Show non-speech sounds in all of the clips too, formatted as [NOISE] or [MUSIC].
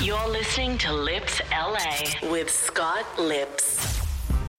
You're listening to Lipps LA with Scott Lipps.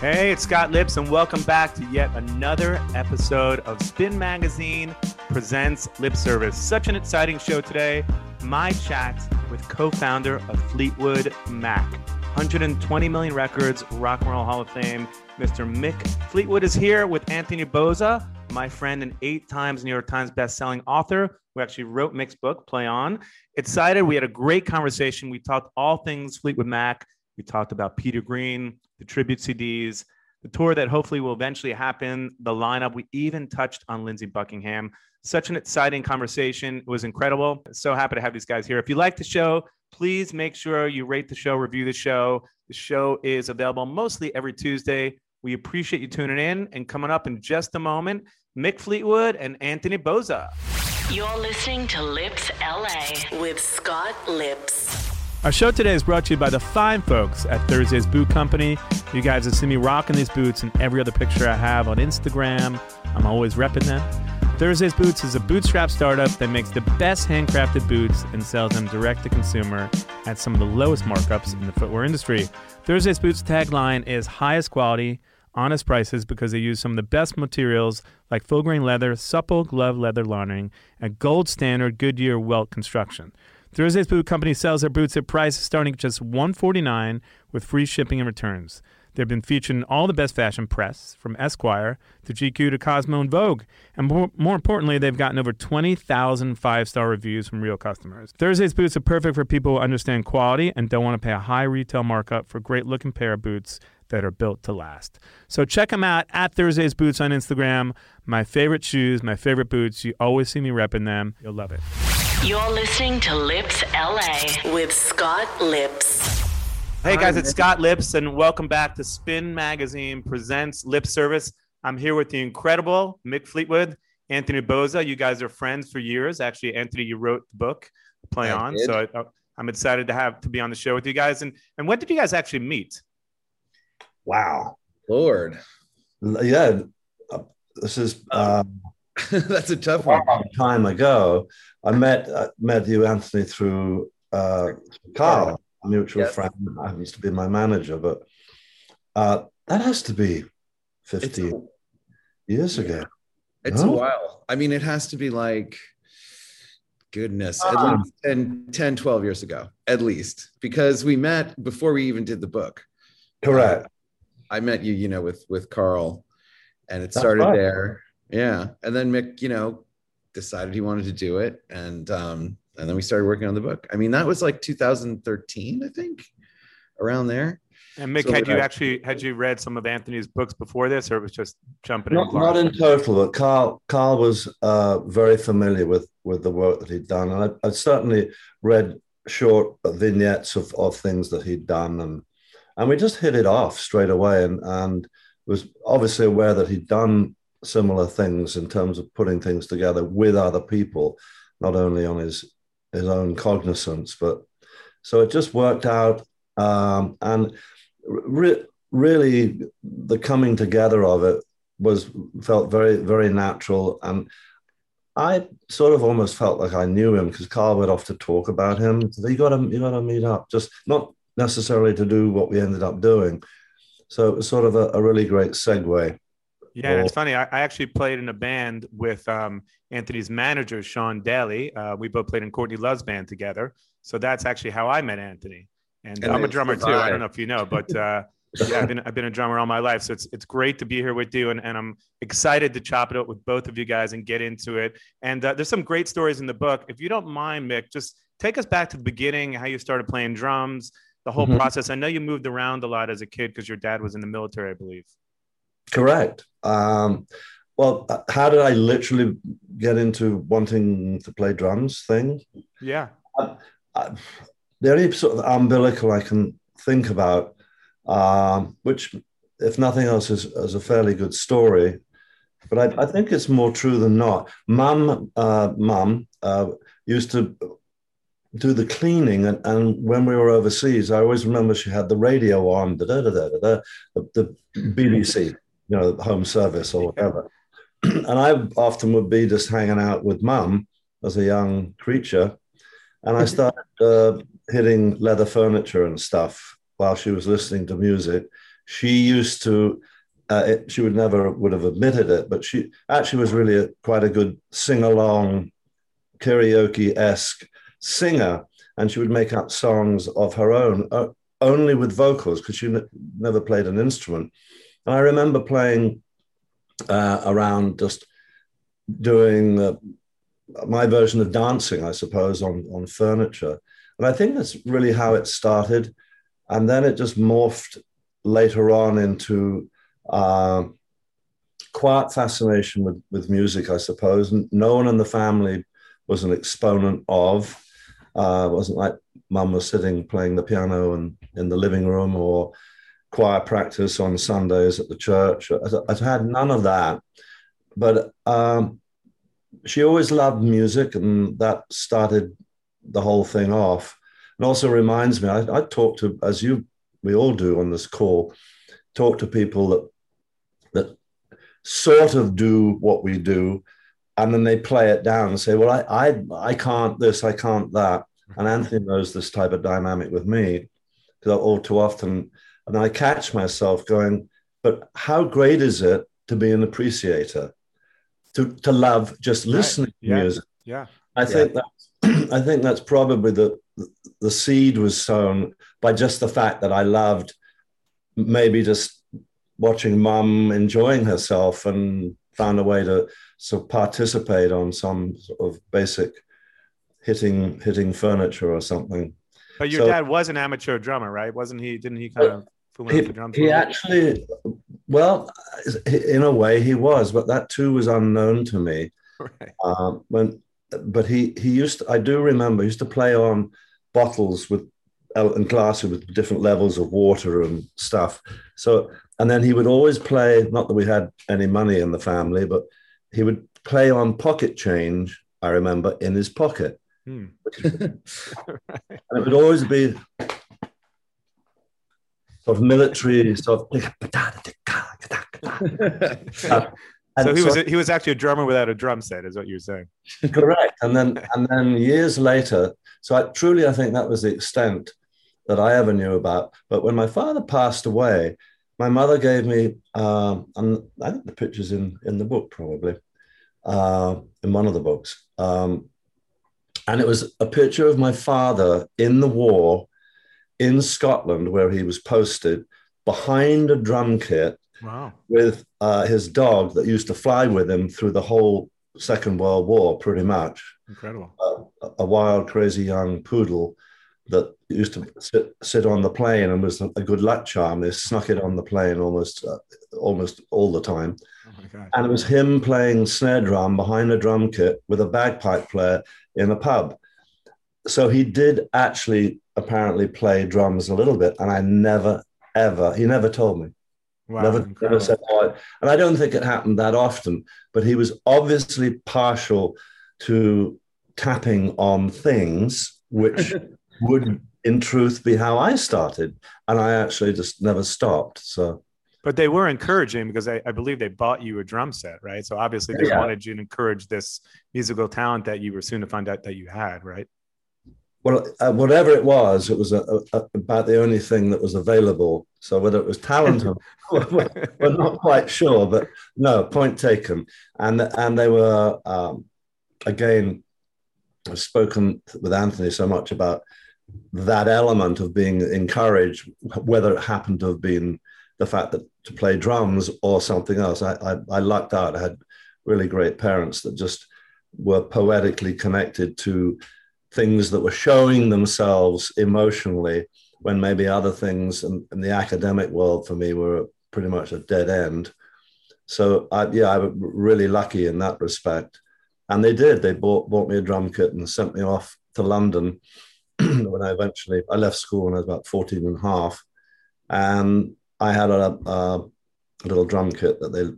Hey, it's Scott Lipps, and welcome back to yet another episode of Spin Magazine presents Lip Service. Such an exciting show today. My chat with co-founder of Fleetwood Mac, 120 million records, Rock and Roll Hall of Fame, Mr. Mick Fleetwood is here with Anthony Bozza, my friend and eight times New York Times best-selling author who actually wrote Mick's book, Play On. Excited. We had a great conversation. We talked all things Fleetwood Mac. We talked about Peter Green, the tribute CDs, the tour that hopefully will eventually happen, the lineup. We even touched on Lindsey Buckingham. Such an exciting conversation. It was incredible. So happy to have these guys here. If you like the show, please make sure you rate the show, review the show. The show is available mostly every Tuesday. We appreciate you tuning in and coming up in just a moment, Mick Fleetwood and Anthony Bozza. You're listening to Lipps LA with Scott Lipps. Our show today is brought to you by the fine folks at Thursday's Boot Company. You guys have seen me rocking these boots in every other picture I have on Instagram. I'm always repping them. Thursday's Boots is a bootstrap startup that makes the best handcrafted boots and sells them direct to consumer at some of the lowest markups in the footwear industry. Thursday's Boots tagline is highest quality, honest prices because they use some of the best materials like full grain leather, supple glove leather lining, and gold standard Goodyear welt construction. Thursday's Boot Company sells their boots at prices starting at just 149 with free shipping and returns. They've been featured in all the best fashion press, from Esquire to GQ to Cosmo and Vogue. And more, more importantly, they've gotten over 20,000 five star reviews from real customers. Thursday's boots are perfect for people who understand quality and don't want to pay a high retail markup for great looking pair of boots that are built to last. So check them out at Thursday's Boots on Instagram. My favorite shoes, my favorite boots. You always see me repping them. You'll love it. You're listening to Lipps LA with Scott Lipps. Hey guys, it's Scott Lipps, and welcome back to Spin Magazine presents Lip Service. I'm here with the incredible Mick Fleetwood, Anthony Bozza. You guys are friends for years. Actually, Anthony, you wrote the book Play I On, did. so I, I'm excited to have to be on the show with you guys. And and when did you guys actually meet? Wow, Lord, Yeah, uh, this is um, [LAUGHS] that's a tough a one. long time ago. I met uh, met you, Anthony, through uh, Carl, a mutual Yes. friend. I used to be my manager, but uh, that has to be It's 15 years ago. It's No? a while. I mean, it has to be like, goodness, at Ah. least 10, 10, 12 years ago, at least, because we met before we even did the book. Correct. I met you, you know, with with Carl, and it That's started right. there. Yeah, and then Mick, you know, decided he wanted to do it, and um, and then we started working on the book. I mean, that was like 2013, I think, around there. And Mick, So had you that- actually had you read some of Anthony's books before this, or it was just jumping Not, in? not in total, but Carl Carl was uh, very familiar with with the work that he'd done, and I, I certainly read short vignettes of, of things that he'd done, and and we just hit it off straight away, and and was obviously aware that he'd done similar things in terms of putting things together with other people, not only on his his own cognizance, but so it just worked out, um, and re- really the coming together of it was felt very very natural and I sort of almost felt like I knew him because Carl went off to talk about him. You got to you got to meet up, just not necessarily to do what we ended up doing. So it was sort of a, a really great segue. Yeah, it's funny. I, I, actually played in a band with um, Anthony's manager, Sean Daly. Uh, we both played in Courtney Love's band together. So that's actually how I met Anthony. And, and I'm a drummer too. I don't know if you know, but uh, yeah, I've been I've been a drummer all my life, so it's it's great to be here with you, and, and I'm excited to chop it up with both of you guys and get into it. And uh, there's some great stories in the book. If you don't mind, Mick, just take us back to the beginning, how you started playing drums, the whole mm-hmm. process. I know you moved around a lot as a kid because your dad was in the military, I believe. Correct. Um, well, uh, how did I literally get into wanting to play drums thing? Yeah. Uh, uh, the only sort of umbilical I can think about um, which, if nothing else, is, is a fairly good story. But I, I think it's more true than not. Mum, uh, mum uh, used to do the cleaning, and, and when we were overseas, I always remember she had the radio on, da, da, da, da, da, the, the BBC, you know, home service or whatever. [CLEARS THROAT] and I often would be just hanging out with mum as a young creature, and I [LAUGHS] started uh, hitting leather furniture and stuff while she was listening to music. She used to, uh, it, she would never would have admitted it, but she actually was really a, quite a good sing along, karaoke esque singer. And she would make up songs of her own, uh, only with vocals, because she n- never played an instrument. And I remember playing uh, around just doing uh, my version of dancing, I suppose, on, on furniture. And I think that's really how it started. And then it just morphed later on into uh, quiet fascination with, with music, I suppose. No one in the family was an exponent of. Uh, it wasn't like mum was sitting playing the piano and in the living room or choir practice on Sundays at the church. I've had none of that. But um, she always loved music, and that started the whole thing off. It also reminds me, I, I talk to, as you, we all do on this call, talk to people that that sort of do what we do, and then they play it down and say, "Well, I, I, I can't this, I can't that." And Anthony knows this type of dynamic with me because all too often, and I catch myself going, "But how great is it to be an appreciator, to to love just listening right. yeah. to music?" Yeah, I think yeah. that [CLEARS THROAT] I think that's probably the the seed was sown by just the fact that I loved maybe just watching mum enjoying herself and found a way to sort of participate on some sort of basic hitting hitting furniture or something. But your so, dad was an amateur drummer, right? Wasn't he? Didn't he kind uh, of fool he? He actually, well, in a way, he was, but that too was unknown to me. [LAUGHS] Right. Um, when, but he he used. To, I do remember he used to play on bottles with and glasses with different levels of water and stuff. So, and then he would always play. Not that we had any money in the family, but he would play on pocket change. I remember in his pocket, hmm. [LAUGHS] [LAUGHS] and it would always be of military sort of. [LAUGHS] And so he was he was actually a drummer without a drum set, is what you're saying. Correct. And then and then years later, so I, truly I think that was the extent that I ever knew about. But when my father passed away, my mother gave me, um, and I think the picture's in in the book probably, uh, in one of the books, um, and it was a picture of my father in the war in Scotland where he was posted behind a drum kit Wow. With uh, his dog that used to fly with him through the whole Second World War, pretty much. Incredible. Uh, a wild, crazy young poodle that used to sit, sit on the plane and was a good luck charm. They snuck it on the plane almost uh, almost all the time. Oh and it was him playing snare drum behind a drum kit with a bagpipe player in a pub. So he did actually apparently play drums a little bit, and I never ever he never told me. Wow, never, never said why. And I don't think it happened that often, but he was obviously partial to tapping on things which [LAUGHS] would in truth be how I started. And I actually just never stopped. So but they were encouraging because I, I, believe they bought you a drum set, right? So obviously they yeah. wanted you to encourage this musical talent that you were soon to find out that you had, right? Well, uh, whatever it was, it was a, a, about the only thing that was available. So whether it was talent, [LAUGHS] we're, we're not quite sure. But no, point taken. And and they were um, again. I've spoken with Anthony so much about that element of being encouraged, whether it happened to have been the fact that to play drums or something else. I, I, I lucked out. I had really great parents that just were poetically connected to things that were showing themselves emotionally when maybe other things in, in the academic world for me were pretty much a dead end. So I, yeah, I was really lucky in that respect. And they did. They bought bought me a drum kit and sent me off to London [CLEARS THROAT] when I eventually I left school when I was about 14 and a half. And I had a, a, little drum kit that they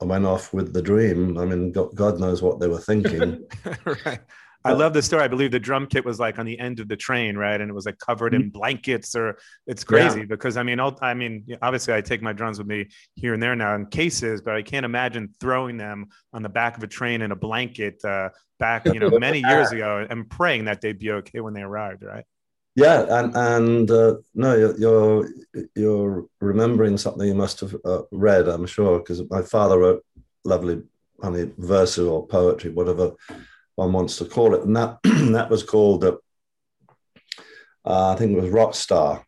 I went off with the dream. I mean, God, God knows what they were thinking. [LAUGHS] right. I love the story. I believe the drum kit was like on the end of the train, right? And it was like covered in mm-hmm. blankets, or it's crazy yeah. because I mean, I mean, obviously, I take my drums with me here and there now in cases, but I can't imagine throwing them on the back of a train in a blanket uh, back, you know, many [LAUGHS] years ago, and praying that they'd be okay when they arrived, right? Yeah, and and uh, no, you're you're remembering something you must have uh, read, I'm sure, because my father wrote lovely, funny verses or poetry, whatever one wants to call it, and that [CLEARS THROAT] that was called, uh, uh, I think it was Rockstar,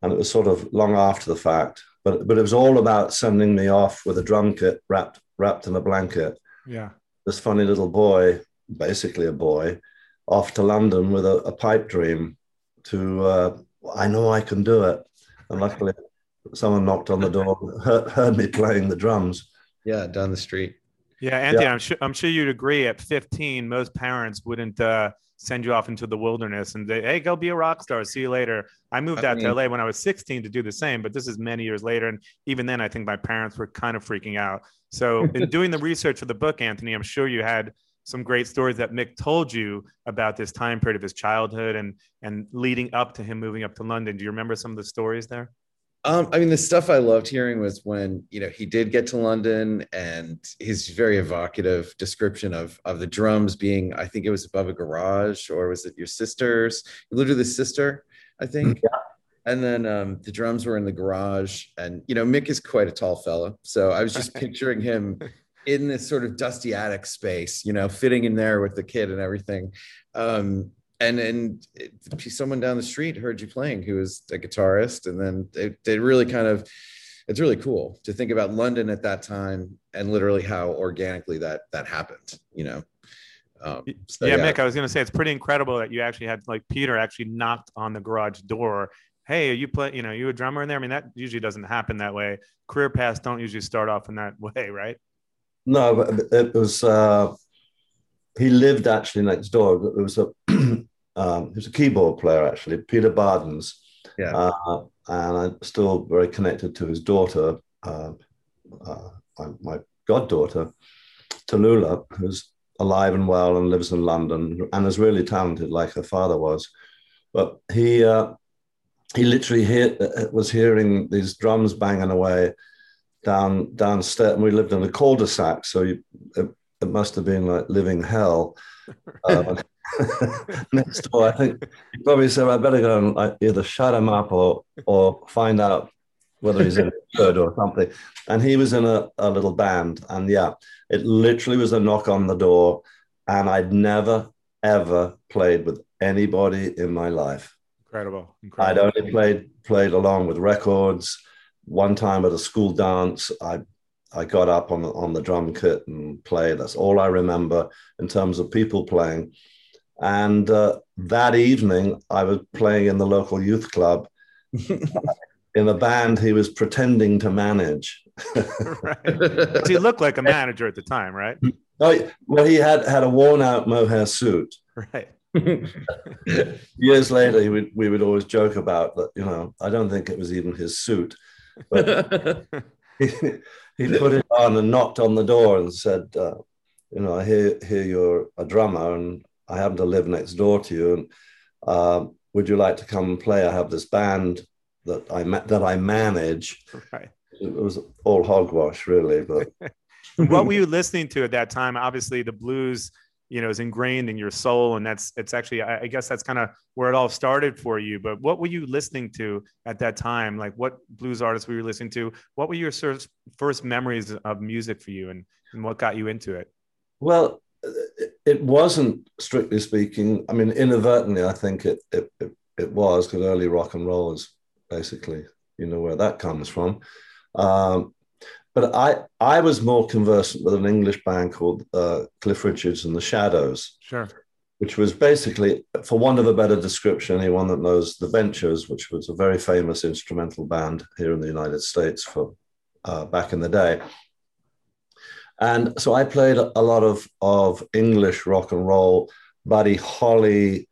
and it was sort of long after the fact, but but it was all about sending me off with a drum kit wrapped wrapped in a blanket. Yeah, this funny little boy, basically a boy, off to London with a, a pipe dream to uh, I know I can do it. And luckily, someone knocked on the door, [LAUGHS] heard, heard, me playing the drums. Yeah, down the street. Yeah, Anthony, yeah. I'm sure I'm sure you'd agree. At 15, most parents wouldn't uh, send you off into the wilderness and say, "Hey, go be a rock star. See you later." I moved I out mean, to LA when I was 16 to do the same, but this is many years later, and even then, I think my parents were kind of freaking out. So, [LAUGHS] in doing the research for the book, Anthony, I'm sure you had some great stories that Mick told you about this time period of his childhood and and leading up to him moving up to London. Do you remember some of the stories there? Um, I mean, the stuff I loved hearing was when you know he did get to London, and his very evocative description of of the drums being, I think it was above a garage, or was it your sister's? Lived with his sister, I think. Yeah. And then um, the drums were in the garage, and you know Mick is quite a tall fellow, so I was just [LAUGHS] picturing him in this sort of dusty attic space, you know, fitting in there with the kid and everything. Um, and and someone down the street heard you playing who was a guitarist, and then they, they really kind of it's really cool to think about London at that time and literally how organically that that happened, you know. Um, so, yeah, yeah, Mick, I was going to say it's pretty incredible that you actually had like Peter actually knocked on the garage door. Hey, are you play? You know, you a drummer in there? I mean, that usually doesn't happen that way. Career paths don't usually start off in that [LAUGHS] way, right? No, but it was. Uh, he lived actually next door. It was a. [CLEARS THROAT] um, he was a keyboard player actually, Peter Bardens. Yeah. Uh, and I'm still very connected to his daughter, uh, uh, my goddaughter, Tallulah, who's alive and well and lives in London and is really talented, like her father was. But he uh, he literally hear, was hearing these drums banging away down downstairs. And we lived in a cul-de-sac, so you, it, it, must have been like living hell. Uh, [LAUGHS] next door, I think he probably said, "I better go and like, either shut him up or or find out whether he's in good or something." And he was in a, a little band, and yeah, it literally was a knock on the door, and I'd never ever played with anybody in my life. Incredible. Incredible. I'd only played played along with records one time at a school dance, I I got up on the, on the drum kit and played. That's all I remember in terms of people playing. And uh, that evening, I was playing in the local youth club [LAUGHS] in a band he was pretending to manage. right. he looked like a manager at the time, right? Oh, well, he had had a worn out mohair suit. Right. [LAUGHS] Years later, we would, we would always joke about that. You know, I don't think it was even his suit. But he, [LAUGHS] he put it on and knocked on the door and said, uh, "You know, I hear hear you're a drummer, and I happen to live next door to you, and uh, would you like to come and play? I have this band that I ma- that I manage. Right. It was all hogwash, really. But [LAUGHS] [LAUGHS] what were you listening to at that time? Obviously, the blues, you know, is ingrained in your soul, and that's it's actually, I, I guess, that's kind of where it all started for you. But what were you listening to at that time? Like, what blues artists were you listening to? What were your sort of first memories of music for you, and and what got you into it? well, it wasn't strictly speaking. I mean, inadvertently, I think it it it, it was because early rock and roll is basically you know where that comes from. Um, but I I was more conversant with an English band called uh, Cliff Richards and the Shadows, Sure. which was basically, for want of a better description, anyone that knows the Ventures, which was a very famous instrumental band here in the United States for uh, back in the day. And so I played a lot of of English rock and roll. Buddy Holly,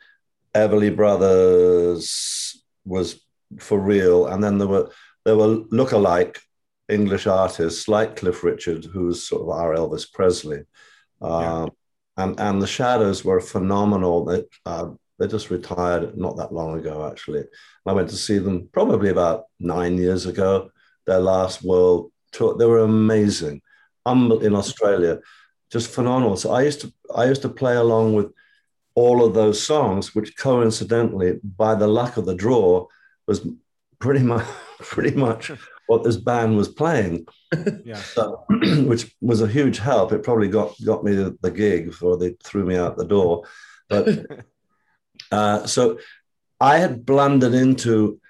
Everly Brothers was for real, and then there were there were lookalike English artists like Cliff Richard, who was sort of our Elvis Presley, Yeah. um, and and the Shadows were phenomenal. They uh, they just retired not that long ago, actually. I went to see them probably about nine years ago. Their last world tour, they were amazing. Um, in Australia, just phenomenal. So I used to I used to play along with all of those songs, which coincidentally, by the luck of the draw, was pretty much [LAUGHS] pretty much what this band was playing, [LAUGHS] Yeah. so, [CLEARS THROAT] which was a huge help. It probably got got me the, the gig before they threw me out the door. But [LAUGHS] uh, so I had blundered into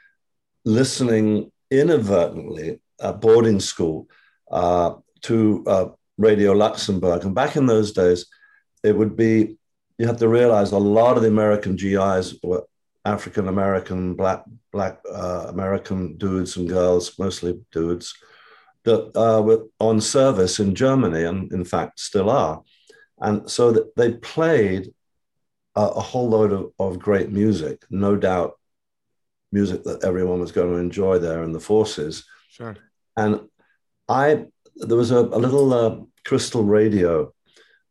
listening inadvertently at boarding school uh, to uh, Radio Luxembourg. And back in those days, it would be, you have to realize a lot of the American GIs were African American, black, black uh, American dudes and girls, mostly dudes, that uh, were on service in Germany and in fact still are. And so that they played a, a whole load of, of great music, no doubt music that everyone was going to enjoy there in the forces. Sure. And I, there was a, a little uh, crystal radio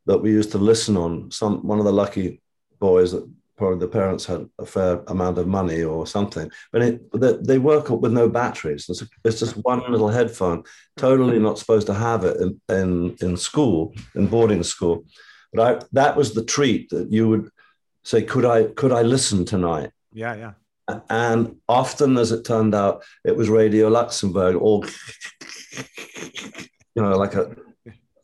that we used to listen on. Some one of the lucky boys that probably the parents had a fair amount of money or something. But it, they, they work with no batteries. It's, it's just one little headphone. Totally not supposed to have it in in, in school, in boarding school. But I, that was the treat that you would say, could I could I listen tonight? Yeah. Yeah. And often, as it turned out, it was Radio Luxembourg, all [LAUGHS] you know, like a,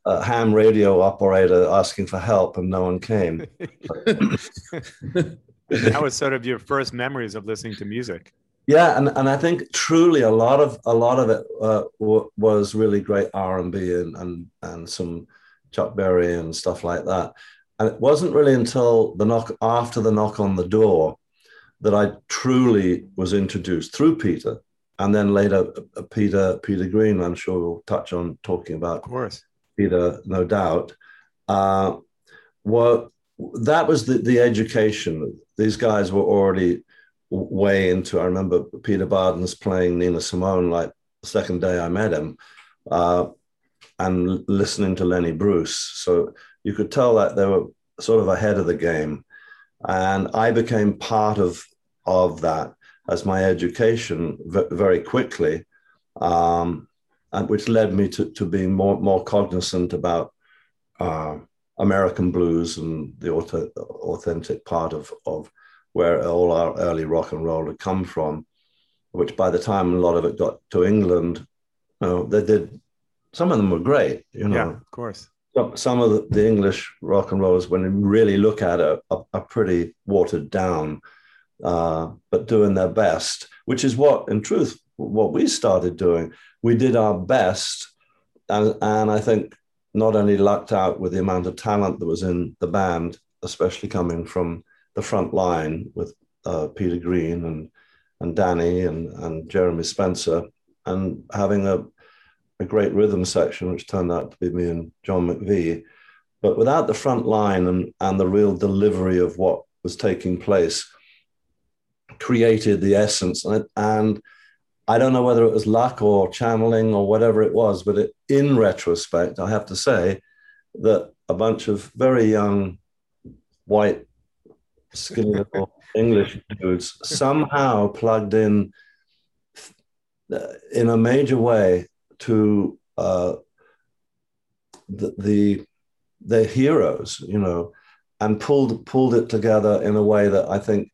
a ham radio operator asking for help, and no one came. [LAUGHS] that was sort of your first memories of listening to music. Yeah, and, and I think truly a lot of a lot of it uh, w- was really great R and B and and and some Chuck Berry and stuff like that. And it wasn't really until the knock after the knock on the door that I truly was introduced through Peter, and then later uh, Peter Peter Green. I'm sure we'll touch on talking about Of course. Peter, no doubt. Uh, well, that was the, the education. These guys were already way into. I remember Peter Bardens playing Nina Simone like the second day I met him, uh, and listening to Lenny Bruce. So you could tell that they were sort of ahead of the game, and I became part of of that as my education very quickly. Um, and which led me to, to being more more cognizant about uh, American blues and the auto, authentic part of of where all our early rock and roll had come from. Which by the time a lot of it got to England, you know, they did. Some of them were great, you know. Yeah. Of course. Some- of the, the English rock and rollers, when you really look at it, are, are pretty watered down, uh, but doing their best, which is what, in truth, what we started doing. We did our best, and, and I think not only lucked out with the amount of talent that was in the band, especially coming from the front line with uh, Peter Green and and Danny and, and Jeremy Spencer, and having a, a great rhythm section, which turned out to be me and John McVie. But without the front line and, and the real delivery of what was taking place, created the essence. And, and I don't know whether it was luck or channeling or whatever it was, but it, in retrospect, I have to say that a bunch of very young white skinny [LAUGHS] little English dudes, somehow plugged in uh, in a major way to uh, the, the the heroes, you know, and pulled pulled it together in a way that I think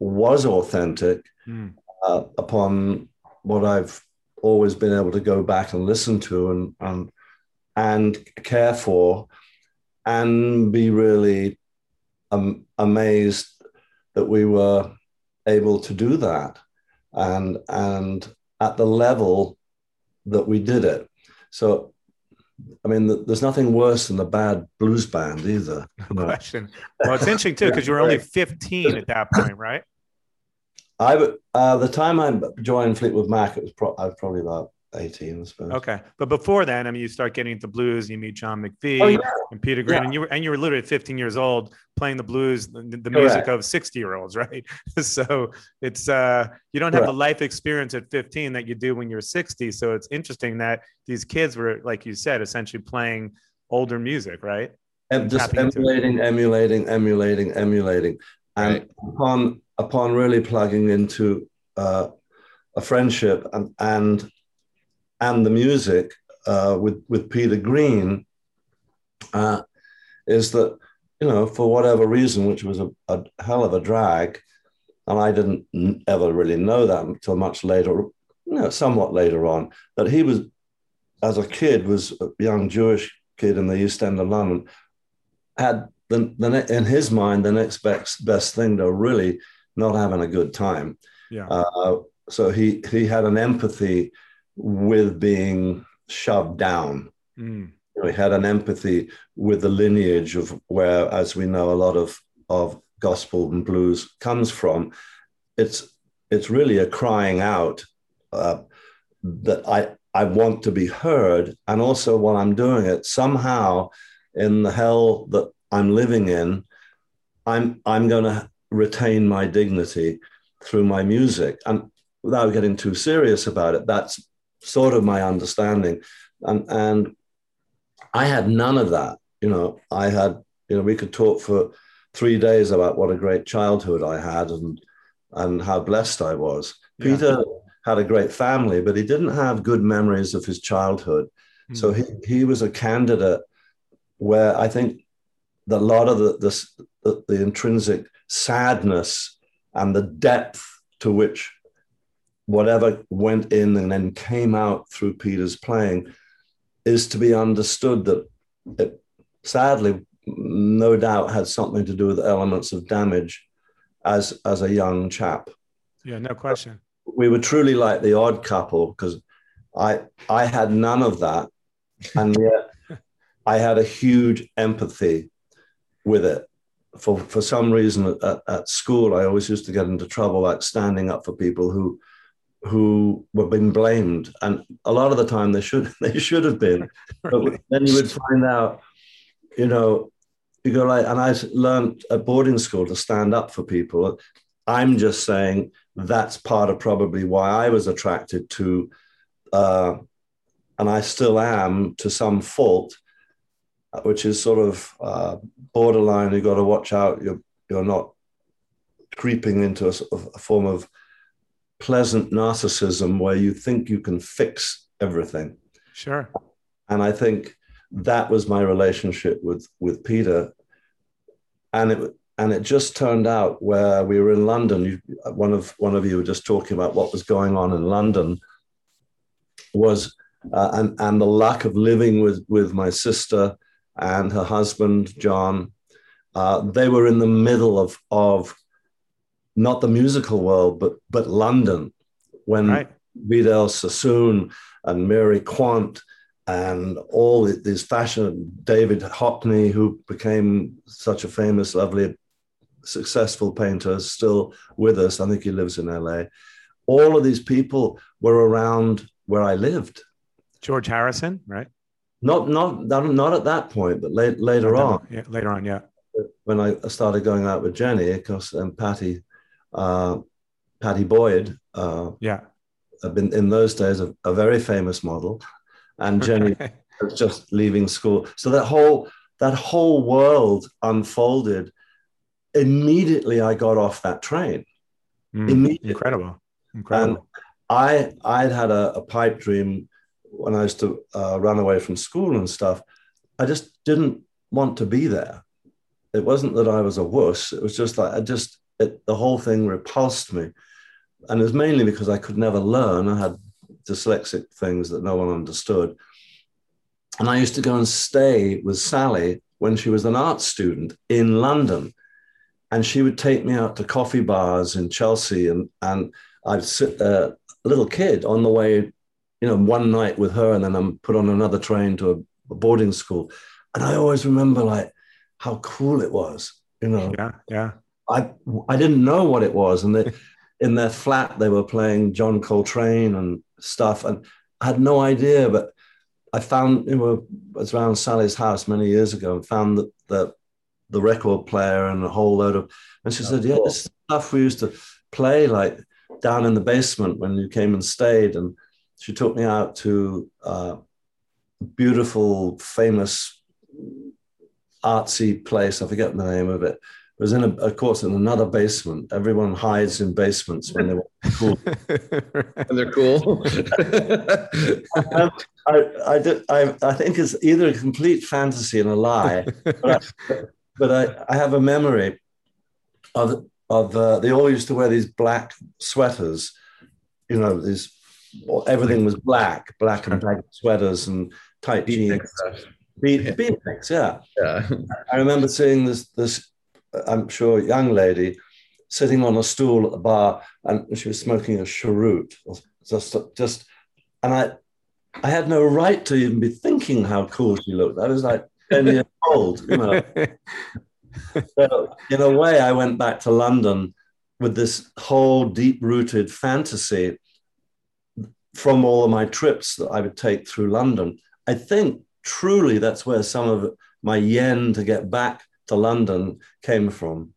was authentic mm. uh, upon what I've always been able to go back and listen to and and and care for, and be really um, amazed that we were able to do that, and and at the level that we did it. So I mean, there's nothing worse than a bad blues band either. No question. Well, it's interesting too because you were only 15 at that point, right? I uh, the time I joined Fleetwood Mac, it was pro- I was probably about 18, I suppose. Okay, but before then, I mean, you start getting into blues. You meet John McVie oh, yeah. and Peter Green, yeah. and you were and you were literally 15 years old playing the blues, the, the music of 60 year olds, [LAUGHS] right? so it's uh, you don't have Correct. the life experience at 15 that you do when you're 60. So it's interesting that these kids were, like you said, essentially playing older music, right? And just emulating, emulating, emulating, emulating, and right. upon upon really plugging into uh, a friendship and and and the music uh, with with Peter Green uh, is that you know for whatever reason, which was a, a, hell of a drag, and I didn't ever really know that until much later, you know, somewhat later on, that he was as a kid was a young Jewish kid in the East End of London had the, the in his mind the next best best thing to really not having a good time. Yeah. Uh, so he he had an empathy with being shoved down. Mm. He had an empathy with the lineage of where, as we know, a lot of, of gospel and blues comes from. It's it's really a crying out uh, that I I want to be heard, and also while I'm doing it, somehow in the hell that I'm living in, I'm I'm going to retain my dignity through my music, and without getting too serious about it, that's sort of my understanding. And, and I had none of that. You know, I had, you know, we could talk for three days about what a great childhood I had and, and how blessed I was. Yeah. Peter had a great family, but he didn't have good memories of his childhood. Mm. So he, he was a candidate where I think that a lot of the, the, the intrinsic sadness and the depth to which whatever went in and then came out through Peter's playing is to be understood that it sadly, no doubt, had something to do with elements of damage as as a young chap. Yeah, no question. We were truly like the odd couple because I I had none of that, and yet I had a huge empathy with it. For for some reason at, at school, I always used to get into trouble like standing up for people who who were being blamed, and a lot of the time they should [LAUGHS] they should have been. But then you would find out, you know, you go like, and I learned at boarding school to stand up for people. I'm just saying that's part of probably why I was attracted to, uh, and I still am to some fault, which is sort of uh, borderline. You've got to watch out. You're you're not creeping into a, a form of pleasant narcissism where you think you can fix everything. Sure. And I think that was my relationship with with Peter, and it and it just turned out where we were in London. You, one of one of you were just talking about what was going on in London. Was uh, and and the lack of living with with my sister and her husband John. Uh, they were in the middle of of not the musical world, but but London, when right. Vidal Sassoon and Mary Quant and all these fashion David Hockney, who became such a famous, lovely, successful painter, is still with us. I think he lives in LA. All of these people were around where I lived. George Harrison, right? Not not not at that point, but late, later on. Yeah, later on, yeah. When I started going out with Jenny, because and Pattie uh, Pattie Boyd. Uh, yeah, have been in those days a, a very famous model, and Jenny was just leaving school. So that whole that whole world unfolded immediately I got off that train. Mm, Immediately. incredible, And. I I'd had a, a pipe dream when I used to uh, run away from school and stuff. I just didn't want to be there. It wasn't that I was a wuss. It was just like I just it, the whole thing repulsed me, and it was mainly because I could never learn. I had dyslexic things that no one understood, and I used to go and stay with Sally when she was an art student in London, and she would take me out to coffee bars in Chelsea, and and I'd sit uh, a little kid on the way, you know, one night with her, and then I'm put on another train to a, a boarding school, and I always remember like how cool it was, you know. yeah, yeah. I I didn't know what it was, and they, [LAUGHS] in their flat they were playing John Coltrane and stuff, and I had no idea. But I found you know I was around Sally's house many years ago and found that the the record player and a whole load of, and she said, "Yeah, this stuff we used to play like down in the basement when you came and stayed." And she took me out to uh, a beautiful, famous artsy place. I forget the name of it. It was in, a, of course, in another basement. Everyone hides in basements when they want to cool. [LAUGHS] And they're cool. [LAUGHS] Um, I, I, did, I, I think it's either a complete fantasy and a lie, but I, but I, I have a memory of, of uh, they all used to wear these black sweaters, you know, these, everything was black, black and black sweaters and tight jeans. Beatnik stuff. Beatniks, yeah. Yeah. I remember seeing this this I'm sure young lady sitting on a stool at the bar and she was smoking a cheroot. Just just and I I had no right to even be thinking how cool she looked. I was like 10 years old, you know. [LAUGHS] So in a way, I went back to London with this whole deep-rooted fantasy from all of my trips that I would take through London. I think truly that's where some of my yen to get back to London came from.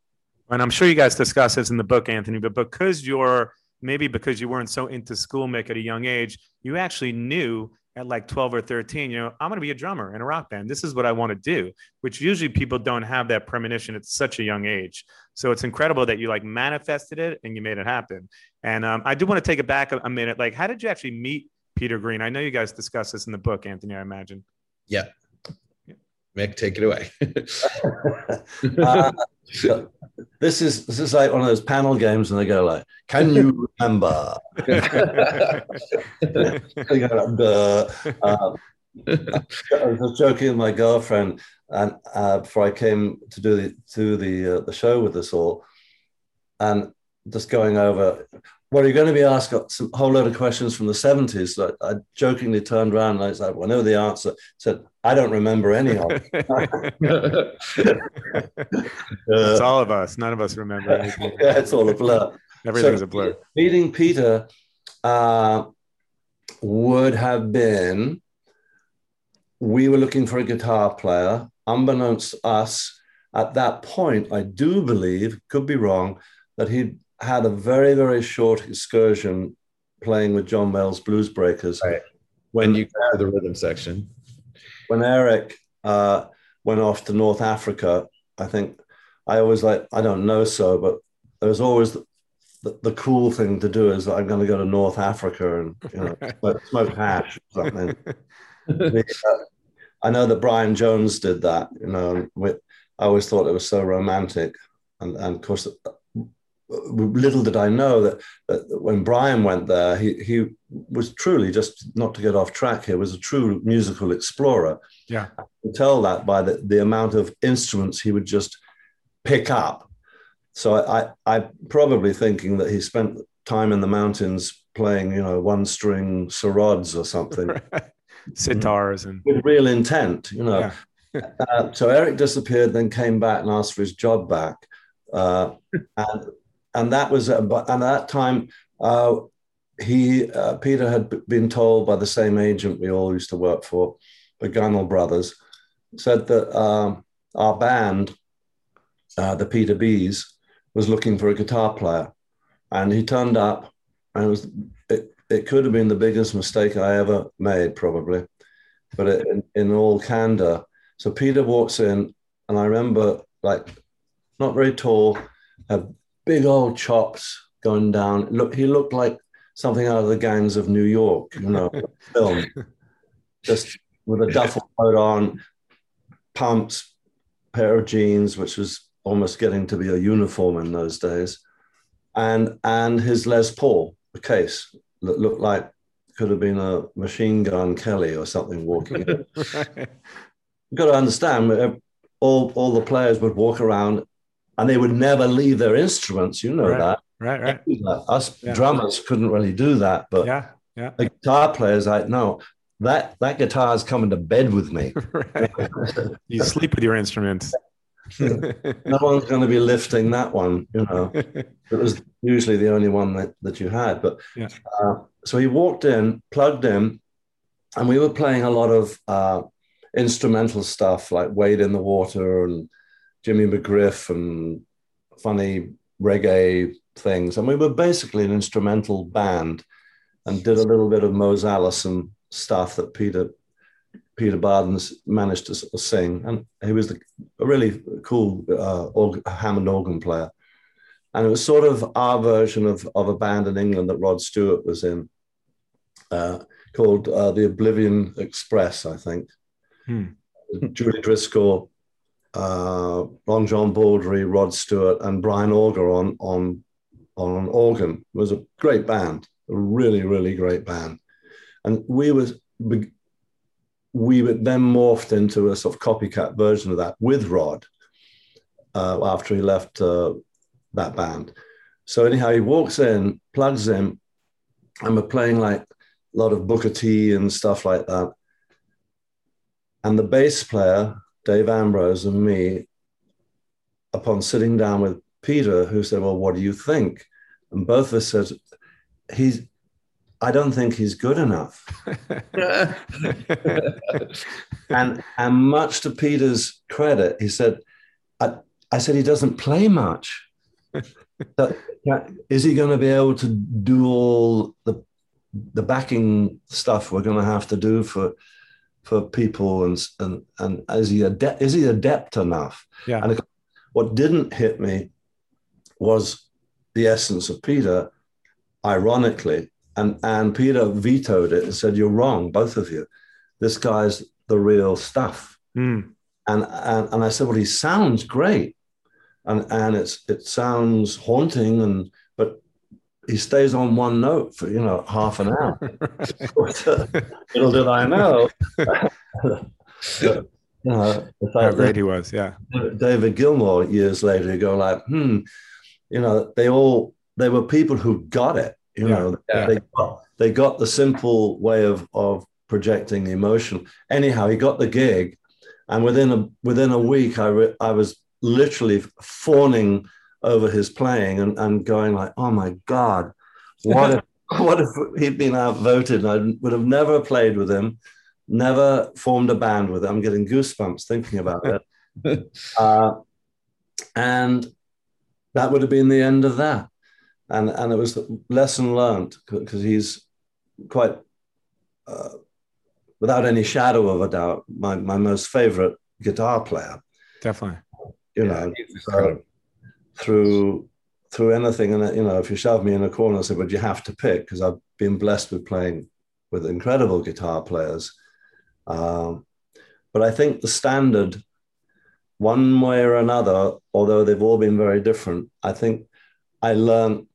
And I'm sure you guys discuss this in the book, Anthony, but because you're maybe because you weren't so into school, make at a young age, you actually knew at like 12 or 13, you know, I'm going to be a drummer in a rock band. This is what I want to do, which usually people don't have that premonition at such a young age. So it's incredible that you like manifested it and you made it happen. And um, I do want to take it back a, a minute. Like, how did you actually meet Peter Green? I know you guys discuss this in the book, Anthony, I imagine. Yeah. Mick, take it away. [LAUGHS] [LAUGHS] Uh, so this is this is like one of those panel games, and they go like, "Can you remember?" [LAUGHS] They go like, "Duh." Um, I was joking with my girlfriend, and uh, before I came to do the to the uh, the show with us all, and just going over. Well, you're going to be asked a whole load of questions from the 70s. So I, jokingly turned around and I said, well, I know the answer. I Said, I don't remember any of it. [LAUGHS] it's all of us. None of us remember [LAUGHS] anything. yeah, it's all a blur. Everything's So, a blur. Meeting Peter uh, would have been we were looking for a guitar player. Unbeknownst to us, at that point, I do believe, could be wrong, that he had a very, very short excursion playing with John Mayall's Blues Breakers. Right. When you got the rhythm section. when Eric uh, went off to North Africa, I think I always like, I don't know so, but there was always the, the, the cool thing to do is I'm going to go to North Africa and you know, smoke, smoke hash or something. [LAUGHS] Uh, I know that Brian Jones did that, you know, I always thought it was so romantic. And, and of course, little did I know that, that when Brian went there, he, he was truly just not to get off track here, was a true musical explorer. Yeah. I can tell that by the, the amount of instruments he would just pick up. So I, I, I'm probably thinking that he spent time in the mountains playing, you know, one string sarods or something [LAUGHS] Sitars and with real intent, you know. Yeah. uh, so Eric disappeared, then came back and asked for his job back, uh, [LAUGHS] and and that was and at that time uh, he uh, Peter had been told by the same agent we all used to work for, the Gunnell brothers, said that um, our band, uh, the Peter B's, was looking for a guitar player, and he turned up, and it was it, it could have been the biggest mistake I ever made, probably, but it, in, in all candor. So Peter walks in, and I remember like not very tall, had big old chops going down. Look, he looked like something out of the gangs of New York, you know, [LAUGHS] film. Just with a duffel coat on, pumps, pair of jeans, which was almost getting to be a uniform in those days, and and his Les Paul, the case that looked like could have been a machine gun Kelly or something walking. [LAUGHS] right. You've got to understand, all all the players would walk around, and they would never leave their instruments. You know right. that. Right, right. Us yeah. drummers couldn't really do that, but yeah, yeah. The guitar players, like, no, that that guitar is coming to bed with me. [LAUGHS] right. you sleep with your instruments. [LAUGHS] no one's going to be lifting that one, you know. [LAUGHS] It was usually the only one that, that you had. But yeah. uh, so he walked in, plugged in, and we were playing a lot of uh, instrumental stuff like Wade in the Water and Jimmy McGriff and funny reggae things. And we were basically an instrumental band and did a little bit of Mose Allison stuff that Peter Peter Bardens managed to sing, and he was the, a really cool uh, Hammond organ player. And it was sort of our version of, of a band in England that Rod Stewart was in, uh, called uh, the Oblivion Express, I think. Hmm. Julie Driscoll, uh, Long John Baldry, Rod Stewart, and Brian Auger on on on organ. It was a great band, a really really great band, and we was we were then morphed into a sort of copycat version of that with Rod uh, after he left uh, that band. So anyhow, he walks in, plugs in, and we're playing like a lot of Booker T and stuff like that. And the bass player, Dave Ambrose, and me, upon sitting down with Peter, who said, Well, what do you think? And both of us said, He's, I don't think he's good enough. [LAUGHS] and, and much to Peter's credit, he said, I, I said, he doesn't play much. [LAUGHS] Is he going to be able to do all the the backing stuff we're going to have to do for for people and and and is he adept is he adept enough? Yeah. And what didn't hit me was the essence of peter ironically. And and peter vetoed it and said you're wrong both of you. This guy's the real stuff. Mm. and, and and i said well he sounds great. And and it's it sounds haunting and he stays on one note for you know half an hour. [LAUGHS] Little did I know. [LAUGHS] you know, How great he was, yeah. David Gilmour years later, you go like, hmm, you know, they all they were people who got it. You Yeah, know, yeah. they got, they got the simple way of of projecting emotion. Anyhow, he got the gig, and within a within a week, I re- I was literally fawning over his playing and, and going like, oh my God, what if, [LAUGHS] what if he'd been outvoted? I would have never played with him, never formed a band with him. I'm getting goosebumps thinking about it. [LAUGHS] uh, and that would have been the end of that. And, and it was the lesson learned because he's quite, uh, without any shadow of a doubt, my, my most favorite guitar player. Definitely. You Yeah, know, so. Through through anything, and you know, if you shove me in a corner and say, "But you have to pick," because I've been blessed with playing with incredible guitar players. Um, but I think the standard, one way or another, although they've all been very different, I think I learned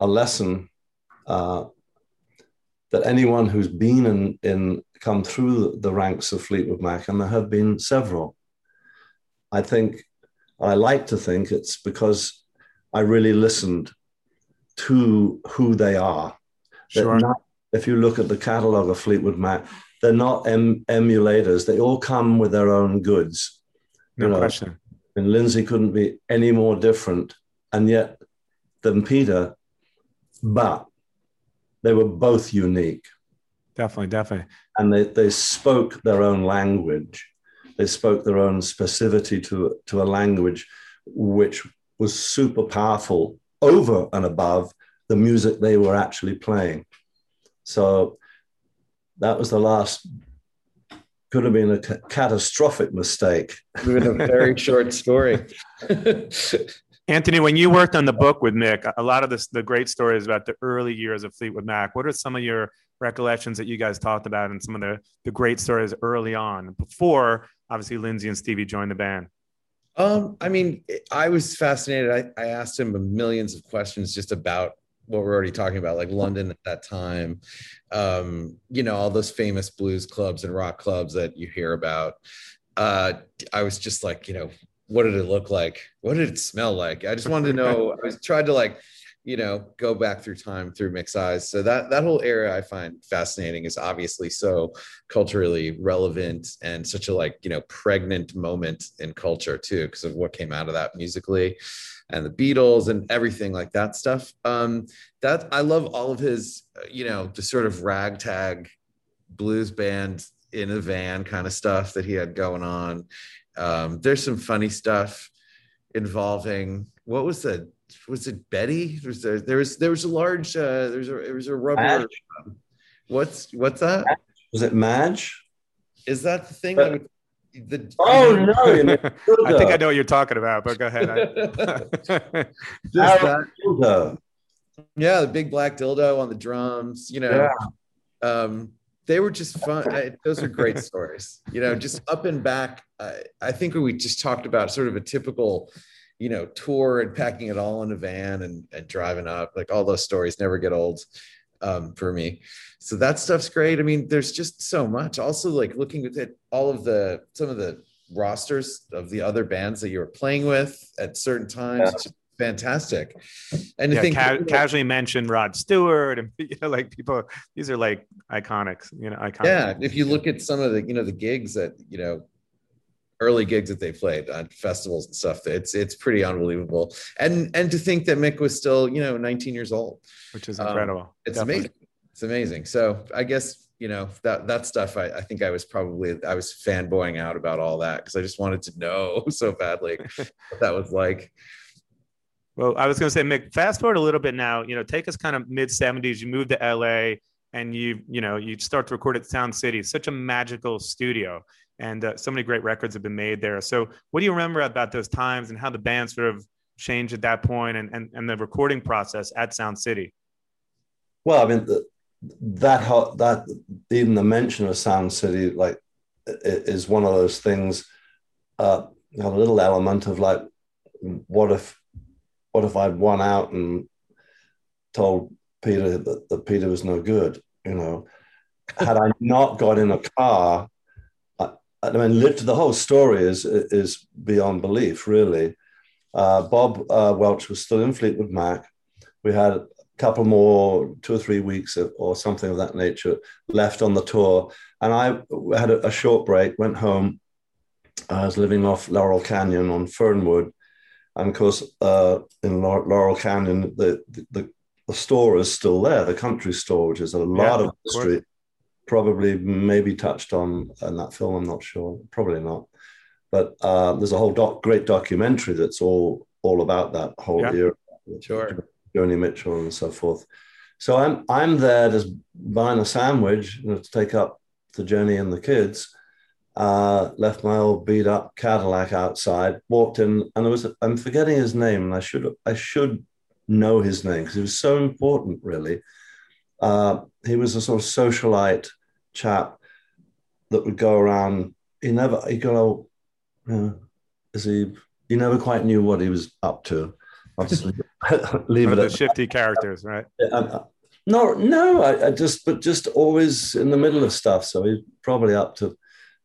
a lesson uh, that anyone who's been in, in come through the ranks of Fleetwood Mac, and there have been several. I think I like to think it's because I really listened to who they are. They're Sure. not- if you look at the catalog of Fleetwood Mac, they're not em- emulators. They all come with their own goods. No you know, question. And Lindsey couldn't be any more different, and yet than Peter, but they were both unique Definitely, definitely. and they, they spoke their own language. They spoke their own specificity to, to a language which was super powerful over and above the music they were actually playing. So that was the last could have been a ca- catastrophic mistake. Been a very [LAUGHS] short story. Anthony, when you worked on the book with Mick, a lot of this, the great stories about the early years of Fleetwood Mac. What are some of your recollections that you guys talked about and some of the, the great stories early on before obviously Lindsey and Stevie joined the band? Um, I mean, I was fascinated. I, I asked him millions of questions just about what we're already talking about, like London at that time. Um, you know, all those famous blues clubs and rock clubs that you hear about. Uh, I was just like, you know, what did it look like? What did it smell like? I just wanted to know. I was tried to like, you know, go back through time through Mick's eyes. So that that whole era I find fascinating is obviously so culturally relevant and such a like, you know, pregnant moment in culture too, because of what came out of that musically and the Beatles and everything like that stuff. Um, that I love all of his, you know, the sort of ragtag blues band in a van kind of stuff that he had going on. Um, there's some funny stuff involving what was the was it Betty? Was there, there was there was a large uh, there's a there was a rubber. Madge. What's what's that? Was it Madge? Is that the thing? But- that would- the, Oh no! you [LAUGHS] mean I think I know what you're talking about, but go ahead. I- [LAUGHS] Just that. Harold yeah the big black dildo on the drums you know um they were just fun I, those are great stories you know just up and back I, I think we just talked about sort of a typical you know tour and packing it all in a van and, and driving up like all those stories never get old um, for me so that stuff's great i mean there's just so much also like looking at all of the some of the rosters of the other bands that you were playing with at certain times. Yeah. Fantastic. and yeah, think ca- casually mentioned Rod Stewart and [LAUGHS] you know, like people. These are like iconics, you know, iconic. yeah if you look at some of the you know the gigs that you know early gigs that they played on festivals and stuff it's it's pretty unbelievable and and to think that mick was still you know 19 years old which is Um, incredible. it's Definitely. amazing it's amazing so i guess you know that that stuff I, I think i was probably i was fanboying out about all that because i just wanted to know [LAUGHS] so badly [LAUGHS] what that was like Well, I was going to say, Mick, fast forward a little bit now. You know, take us kind of mid '70s. You moved to LA, and you, you know, you start to record at Sound City. Such a magical studio, and uh, so many great records have been made there. So, what do you remember about those times and how the band sort of changed at that point, and and, and the recording process at Sound City? Well, I mean, the, that that even the mention of Sound City like is one of those things. Uh, a little element of like, what if, what if I'd won out and told Peter that, that Peter was no good? You know, had I not got in a car, I, mean, the whole story is is beyond belief, really. Uh, Bob uh, Welch was still in Fleetwood Mac. We had a couple more, two or three weeks of, or something of that nature left on the tour. And I had a, a short break, went home. I was living off Laurel Canyon on Fernwood. And of course, uh, in Laurel Canyon, the, the, the store is still there, the country store, which is a lot Yeah, of of history. Probably maybe touched on in that film, I'm not sure. Probably not. But uh, there's a whole doc, great documentary that's all all about that whole Yeah. era. Sure. Joni Mitchell and so forth. So I'm I'm there just buying a sandwich you know, to take up the journey and the kids. Uh, left my old beat up Cadillac outside, walked in, and there was a, I'm forgetting his name, and I should I should know his name because he was so important, really. Uh, he was a sort of socialite chap that would go around. He never he go, you know, is he? He never quite knew what he was up to. I'll just [LAUGHS] leave it at shifty characters, right? uh, no, no, I, I just, but just always in the middle of stuff. So he's probably up to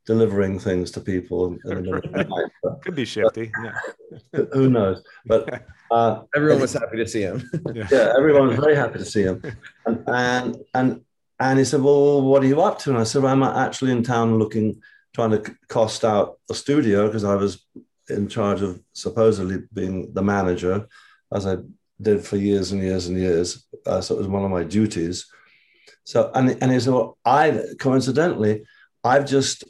delivering things to people in the middle of the night. But Could be shifty. Yeah. who knows? But uh, everyone was happy to see him yeah, everyone was very happy to see him. And, and and and he said, "Well, what are you up to?" And I said, well, "I'm actually in town looking, trying to cost out a studio because I was in charge of supposedly being the manager, as I did for years and years and years. Uh, so it was one of my duties. So and and he said, "Well, I coincidentally, I've just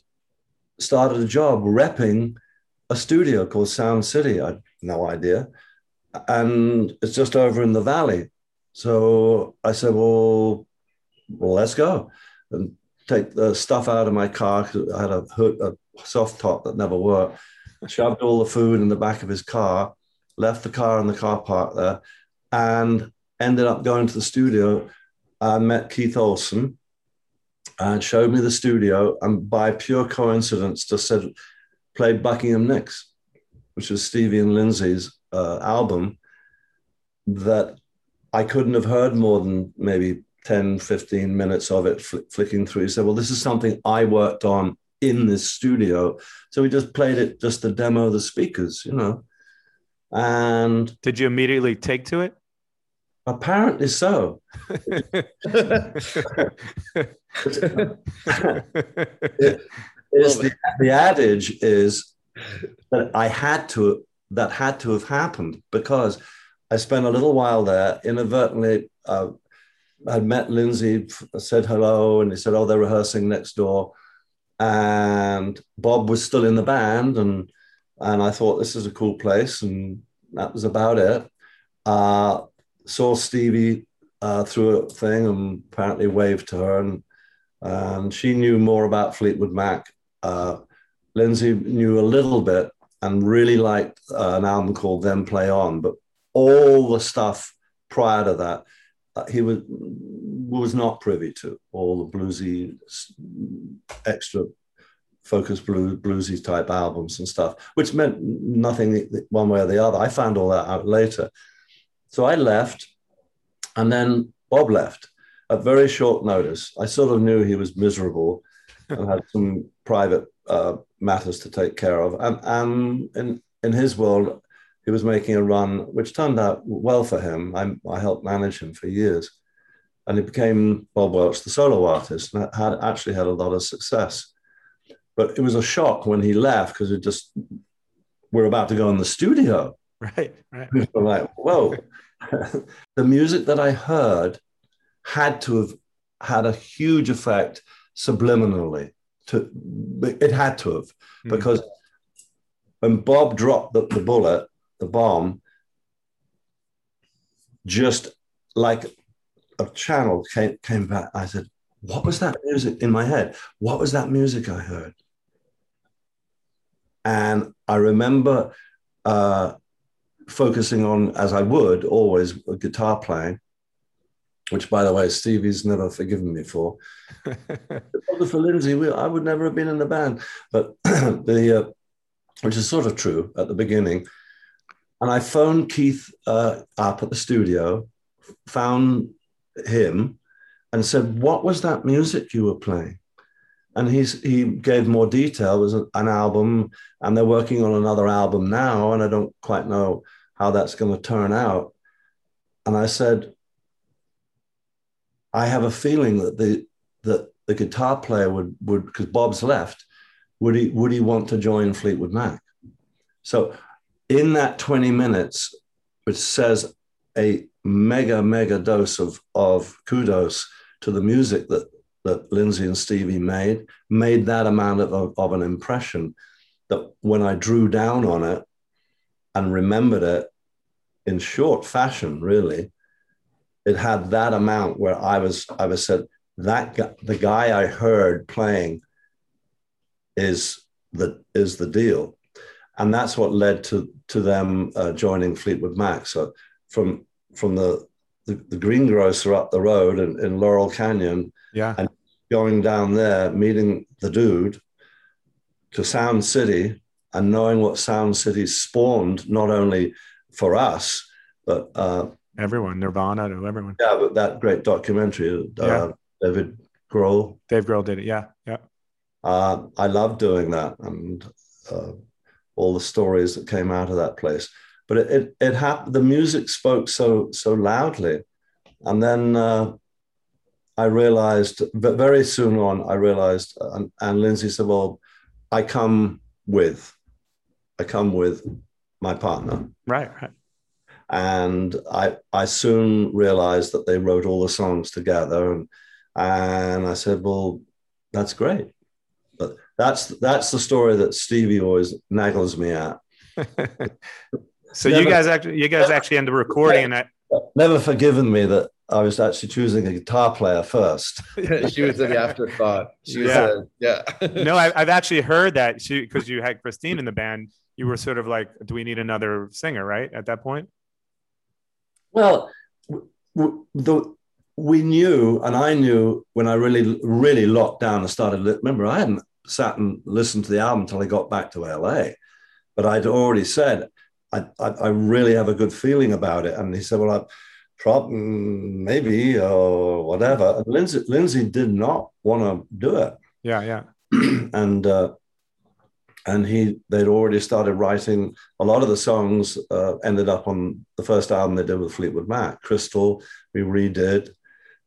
started a job repping a studio called Sound City. I had no idea." and it's just over in the valley. So I said, well, well let's go. And take the stuff out of my car because I had a hood, a soft top that never worked. Shoved all the food in the back of his car, left the car in the car park there, and ended up going to the studio. I met Keith Olsen and showed me the studio, and by pure coincidence, just said, "Play Buckingham Nicks," which was Stevie and Lindsey's uh, album. That I couldn't have heard more than maybe 10, 15 minutes of it fl- flicking through. He said, Well, this is something I worked on in this studio. So we just played it just to demo the speakers, you know. And did you immediately take to it? Apparently so. [LAUGHS] [LAUGHS] it, is the, the adage is that I had to that had to have happened because I spent a little while there inadvertently uh, I'd met Lindsey, said hello, and he said, "Oh, they're rehearsing next door." And Bob was still in the band, and and I thought this is a cool place, and that was about it. Uh, saw Stevie uh, through a thing, and apparently waved to her, and and she knew more about Fleetwood Mac. Uh, Lindsey knew a little bit and really liked uh, an album called Then Play On, but all the stuff prior to that uh, he was was not privy to. All the bluesy extra focus blues bluesy type albums and stuff which meant nothing one way or the other. I found all that out later. So i left and then bob left at very short notice i sort of knew he was miserable and had some private uh, matters to take care of and, and in, in his world he was making a run, which turned out well for him. I, I helped manage him for years. And he became Bob Welch, the solo artist, and had actually had a lot of success. But it was a shock when he left because it just, we're about to go in the studio. Right, right. [LAUGHS] We like, whoa. [LAUGHS] the music that I heard had to have had a huge effect subliminally. To, it had to have, mm-hmm. because when Bob dropped the, the bullet, the bomb, just like a channel came, came back. I said, What was that music in my head? What was that music I heard? And I remember uh, focusing on, as I would always, guitar playing, which, by the way, Stevie's never forgiven me for. [LAUGHS] for Lindsey, we, I would never have been in the band. But [CLEARS THROAT] the, uh, which is sort of true at the beginning. And I phoned Keith uh, up at the studio, found him, and said, "What was that music you were playing?" And he's he gave more detail. It was an album, and they're working on another album now, and I don't quite know how that's going to turn out. And I said, I have a feeling that the that the guitar player would would because Bob's left, would he would he want to join Fleetwood Mac? So in that 20 minutes, which says a mega, mega dose of, of kudos to the music that, that Lindsey and Stevie made, made that amount of, of an impression that when I drew down on it and remembered it in short fashion, really, it had that amount where I was, I was said, that guy, the guy I heard playing is the, is the deal and that's what led to to them uh, joining Fleetwood Mac. So from from the the, the greengrocer up the road in, in Laurel Canyon, yeah, and going down there, meeting the dude to Sound City, and knowing what Sound City spawned, not only for us but uh, everyone, Nirvana to everyone. Yeah, but that great documentary, uh, yeah. David Grohl. Dave Grohl did it. Yeah, yeah. Uh, I love doing that, and uh, all the stories that came out of that place. But it it, it happened. The music spoke so so loudly, and then uh, I realized. But very soon on, I realized, and, and Lindsey said, "Well, I come with, I come with my partner." Right, right. And I I soon realized that they wrote all the songs together, and and I said, "Well, that's great." But that's that's the story that Stevie always naggles me at. [LAUGHS] so never, you guys actually you guys actually end up recording and that never forgiven me that I was actually choosing a guitar player first. [LAUGHS] she was an afterthought. She was Yeah. a, yeah. [LAUGHS] no, I, I've actually heard that she because you had Christine in the band. You were sort of like, do we need another singer? Right at that point. Well, the, we knew, and I knew when I really, really locked down and started. Remember, I hadn't sat and listened to the album until I got back to LA, but I'd already said I, I, I really have a good feeling about it. And he said, "Well, I prob- mm, maybe or whatever." And Lindsey, Lindsey did not want to do it. Yeah, yeah. [CLEARS THROAT] and uh, and he they'd already started writing a lot of the songs uh, ended up on the first album they did with Fleetwood Mac, Crystal. We redid,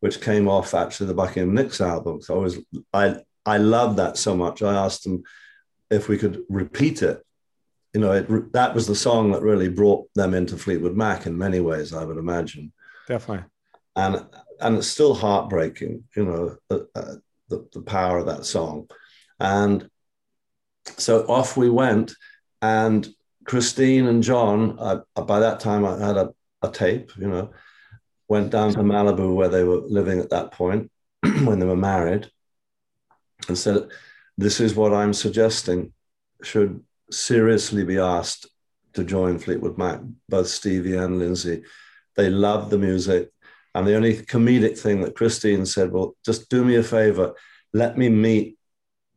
which came off actually the Buckingham Nicks album. So I was I I loved that so much. I asked them if we could repeat it. You know, it, that was the song that really brought them into Fleetwood Mac in many ways. I would imagine Definitely. and and it's still heartbreaking, you know, the, uh, the, the power of that song. And so off we went, and Christine and John, by that time I had a, a tape, you know, went down to Malibu where they were living at that point [CLEARS THROAT] when they were married, and said, "This is what I'm suggesting should seriously be asked to join Fleetwood Mac." Both Stevie and Lindsey, they loved the music. And the only comedic thing that Christine said, well, just do me a favor, let me meet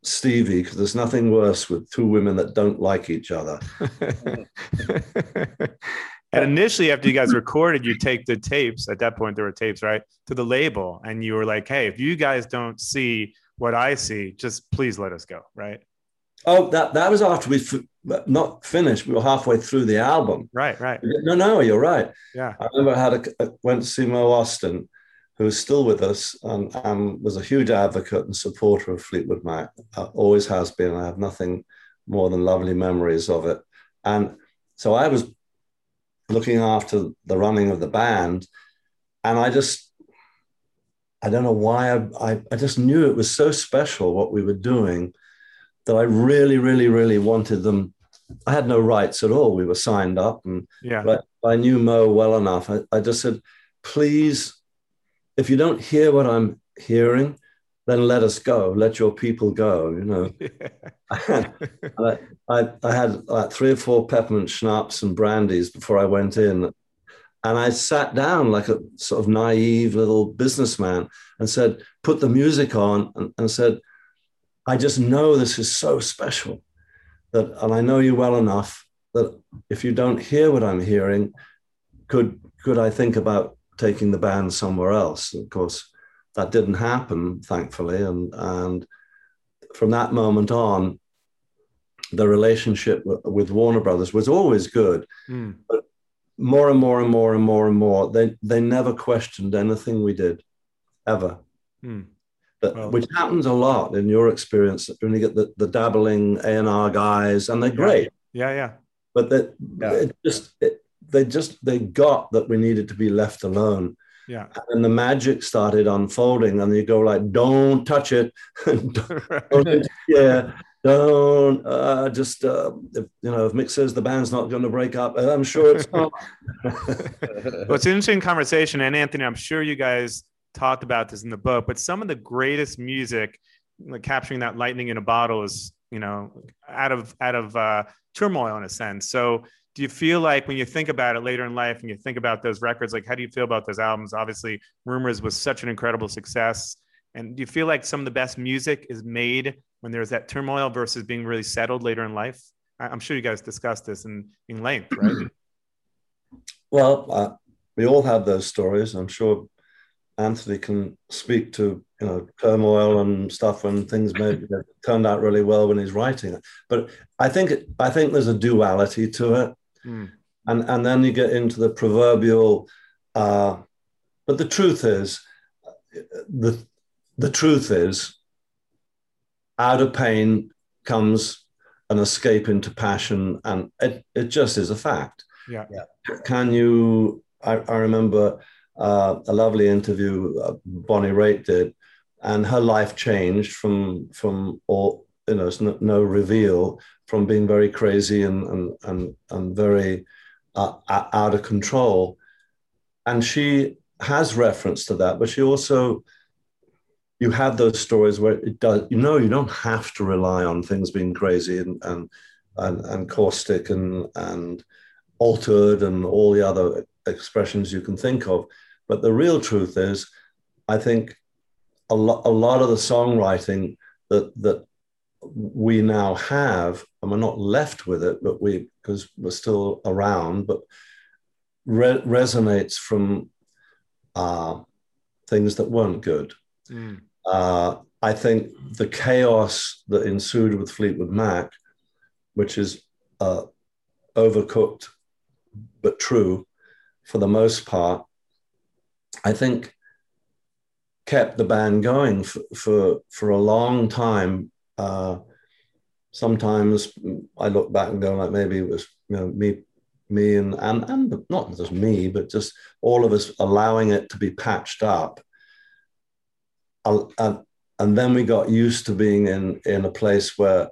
Stevie, because there's nothing worse with two women that don't like each other. [LAUGHS] and initially, after you guys recorded, you take the tapes. At that point, there were tapes, right, to the label, and you were like, "Hey, if you guys don't see what I see, just please let us go." Right? Oh, that, that was after we f- not finished. We were halfway through the album. Right. Right. No, no, you're right. Yeah. I remember I had a, I went to see Mo Ostin, who is still with us and, and was a huge advocate and supporter of Fleetwood Mac. Uh, always has been. I have nothing more than lovely memories of it. And so I was looking after the running of the band, and I just, I don't know why I, I, I just knew it was so special what we were doing that I really, really, really wanted them. I had no rights at all. We were signed up, and Yeah. but I knew Mo well enough. I, I just said, please, if you don't hear what I'm hearing, then let us go. Let your people go. You know, [LAUGHS] [LAUGHS] I, I, I had like three or four peppermint schnapps and brandies before I went in. And I sat down like a sort of naive little businessman and said, put the music on and, and said, I just know this is so special that, and I know you well enough that if you don't hear what I'm hearing, could could I think about taking the band somewhere else? Of course, that didn't happen, thankfully, and and from that moment on, the relationship with Warner Brothers was always good, Mm. but more and more and more and more and more, they they never questioned anything we did, ever. Hmm. But, Well- which happens a lot in your experience when you get the, the dabbling A and R guys, and they're great Yeah. Yeah. but that Yeah. it just it, they just they got that we needed to be left alone Yeah. and the magic started unfolding and you go like don't touch it [LAUGHS] don't, [LAUGHS] yeah don't uh, just uh, if, you know if mick says the band's not going to break up i'm sure it's not [LAUGHS] well, it's an interesting conversation. And Anthony, I'm sure you guys talked about this in the book, but some of the greatest music, like capturing that lightning in a bottle, is you know out of out of uh, turmoil in a sense. So, do you feel like when you think about it later in life, and you think about those records, like how do you feel about those albums? Obviously, Rumours was such an incredible success. And do you feel like some of the best music is made when there's that turmoil versus being really settled later in life? I'm sure you guys discussed this in, in length, right? [CLEARS THROAT] well uh, we all have those stories i'm sure anthony can speak to you know turmoil and stuff when things maybe [LAUGHS] turned out really well when he's writing it but i think i think there's a duality to it Mm. and and then you get into the proverbial uh, but the truth is the the truth is out of pain comes an escape into passion and it, it just is a fact Yeah. can you i, I remember uh, a lovely interview uh, bonnie raitt did and her life changed from from all you know it's no, no reveal from being very crazy and and and, and very uh, out of control and she has reference to that, but she also you have those stories where it does you know you don't have to rely on things being crazy and and and, and caustic and and altered and all the other expressions you can think of. But the real truth is, I think a, lo- a lot of the songwriting that that we now have, and we're not left with it, but we because we're still around, but re- resonates from uh, things that weren't good. Mm. Uh, I think the chaos that ensued with Fleetwood Mac, which is uh, overcooked but true for the most part, I think kept the band going for, for, for a long time. Uh, sometimes I look back and go like maybe it was you know me me and and and not just me but just all of us allowing it to be patched up. And, and then we got used to being in in a place where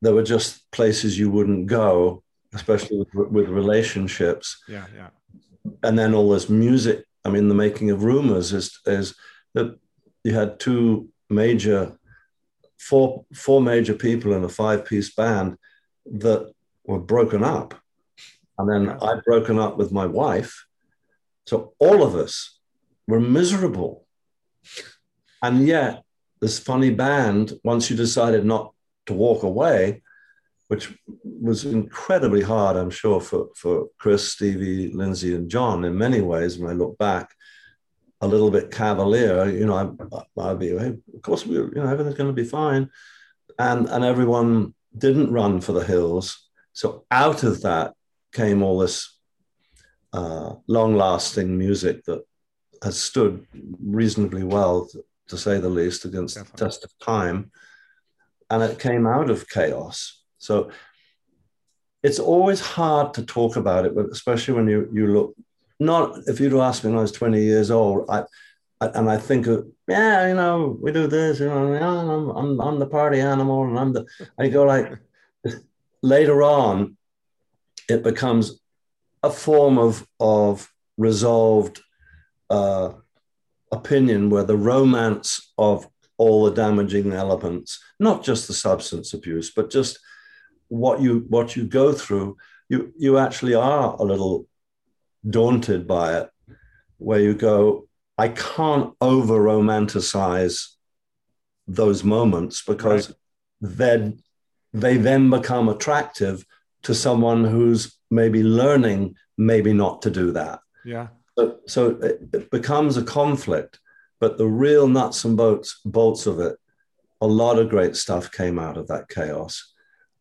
there were just places you wouldn't go especially with, with relationships. Yeah yeah. And then all this music i mean the making of rumors is is that you had two major four four major people in a five piece band that were broken up. And then i'd broken up with my wife. So all of us were miserable. And yet, this funny band, once you decided not to walk away, which was incredibly hard, I'm sure, for, for Chris, Stevie, Lindsey, and John in many ways, when I look back, a little bit cavalier, you know, would be, hey, of course, we, you know, everything's going to be fine. And, and everyone didn't run for the hills. So out of that came all this uh, long lasting music that has stood reasonably well to say the least, against Definitely. the test of time. And it came out of chaos. So it's always hard to talk about it, but especially when you, you look, not if you'd asked me when I was 20 years old, I, I and I think of, yeah, you know, we do this, you know, I'm, I'm, I'm the party animal and I'm the, I go like, later on, it becomes a form of, of resolved uh, opinion where the romance of all the damaging elements, not just the substance abuse, but just what you what you go through, you you actually are a little daunted by it, where you go, I can't over romanticize those moments because right. then they then become attractive to someone who's maybe learning maybe not to do that. Yeah. So, so it, it becomes a conflict, but the real nuts and bolts, bolts of it, a lot of great stuff came out of that chaos.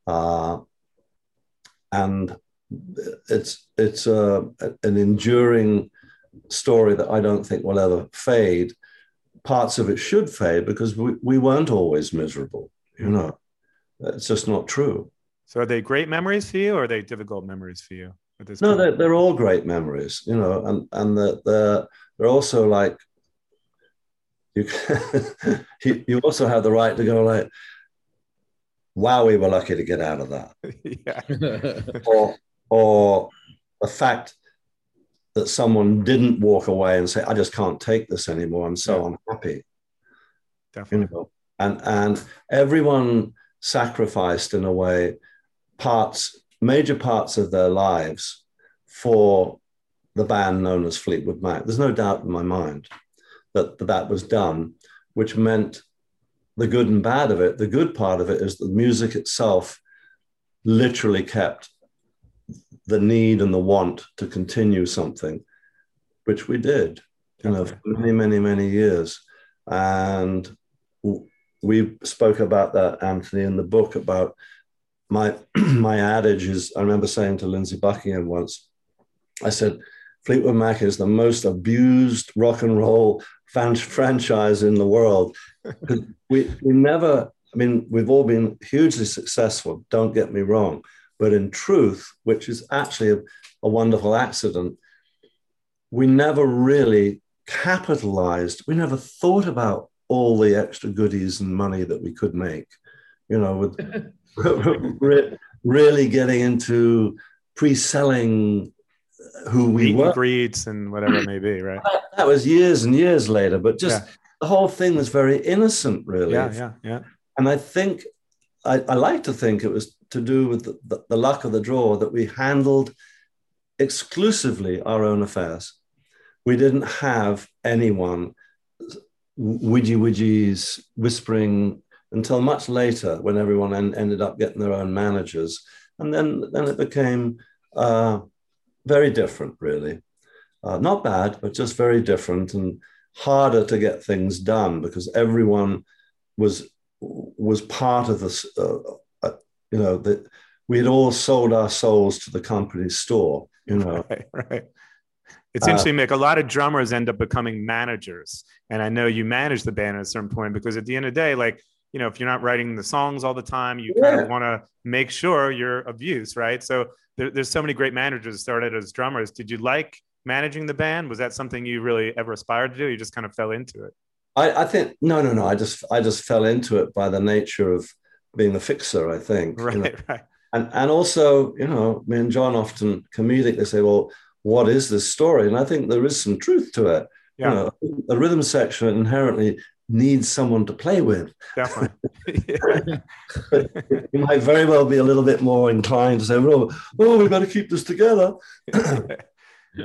Uh, and it's it's a, an enduring story that I don't think will ever fade. Parts of it should fade because we, we weren't always miserable. You know, it's just not true. So, are they great memories for you, or are they difficult memories for you? no, they're, they're all great memories, you know, and and the, the they're also like [LAUGHS] you, you also have the right to go like, wow, we were lucky to get out of that, [LAUGHS] yeah, [LAUGHS] or or the fact that someone didn't walk away and say, I just can't take this anymore. I'm so yeah. unhappy. Definitely. You know? And and everyone sacrificed in a way parts major parts of their lives for the band known as Fleetwood Mac. There's no doubt in my mind that that was done, which meant the good and bad of it. The good part of it is the music itself literally kept the need and the want to continue something, which we did, you know, for many, many, many years. And we spoke about that, Anthony, in the book about my [CLEARS THROAT] my adage is I remember saying to Lindsey Buckingham once, I said, Fleetwood Mac is the most abused rock and roll fan- franchise in the world. [LAUGHS] we, we never, I mean, we've all been hugely successful, don't get me wrong. But in truth, which is actually a, a wonderful accident, we never really capitalized, we never thought about all the extra goodies and money that we could make, you know, with [LAUGHS] really getting into pre-selling who we Meet were. and and whatever it may be, right? That, that was years and years later, but just Yeah. the whole thing was very innocent, really. Yeah, yeah, yeah. And I think, I, I like to think it was to do with the, the, the luck of the draw that we handled exclusively our own affairs. We didn't have anyone widgy widgies whispering until much later when everyone en- ended up getting their own managers. And then, then it became uh, very different, really. Uh, not bad, but just very different and harder to get things done because everyone was was part of this. Uh, uh, you know that we had all sold our souls to the company store. You know, [LAUGHS] Right, right. It's Uh, interesting, Mick. A lot of drummers end up becoming managers. And I know you manage the band at a certain point because at the end of the day, like, you know, if you're not writing the songs all the time, you kind of want to make sure you're of use, right? So there, there's so many great managers that started as drummers. Did you like managing the band? Was that something you really ever aspired to do? You just kind of fell into it. I, I think no, no, no. I just I just fell into it by the nature of being a fixer. I think, you Right, know. [LAUGHS] right. and and also, you know, me and John often comedically say, "Well, what is this story?" And I think there is some truth to it. Yeah, You know, a rhythm section inherently needs someone to play with. definitely. [LAUGHS] [LAUGHS] You might very well be a little bit more inclined to say, "Oh, oh, we better keep this together."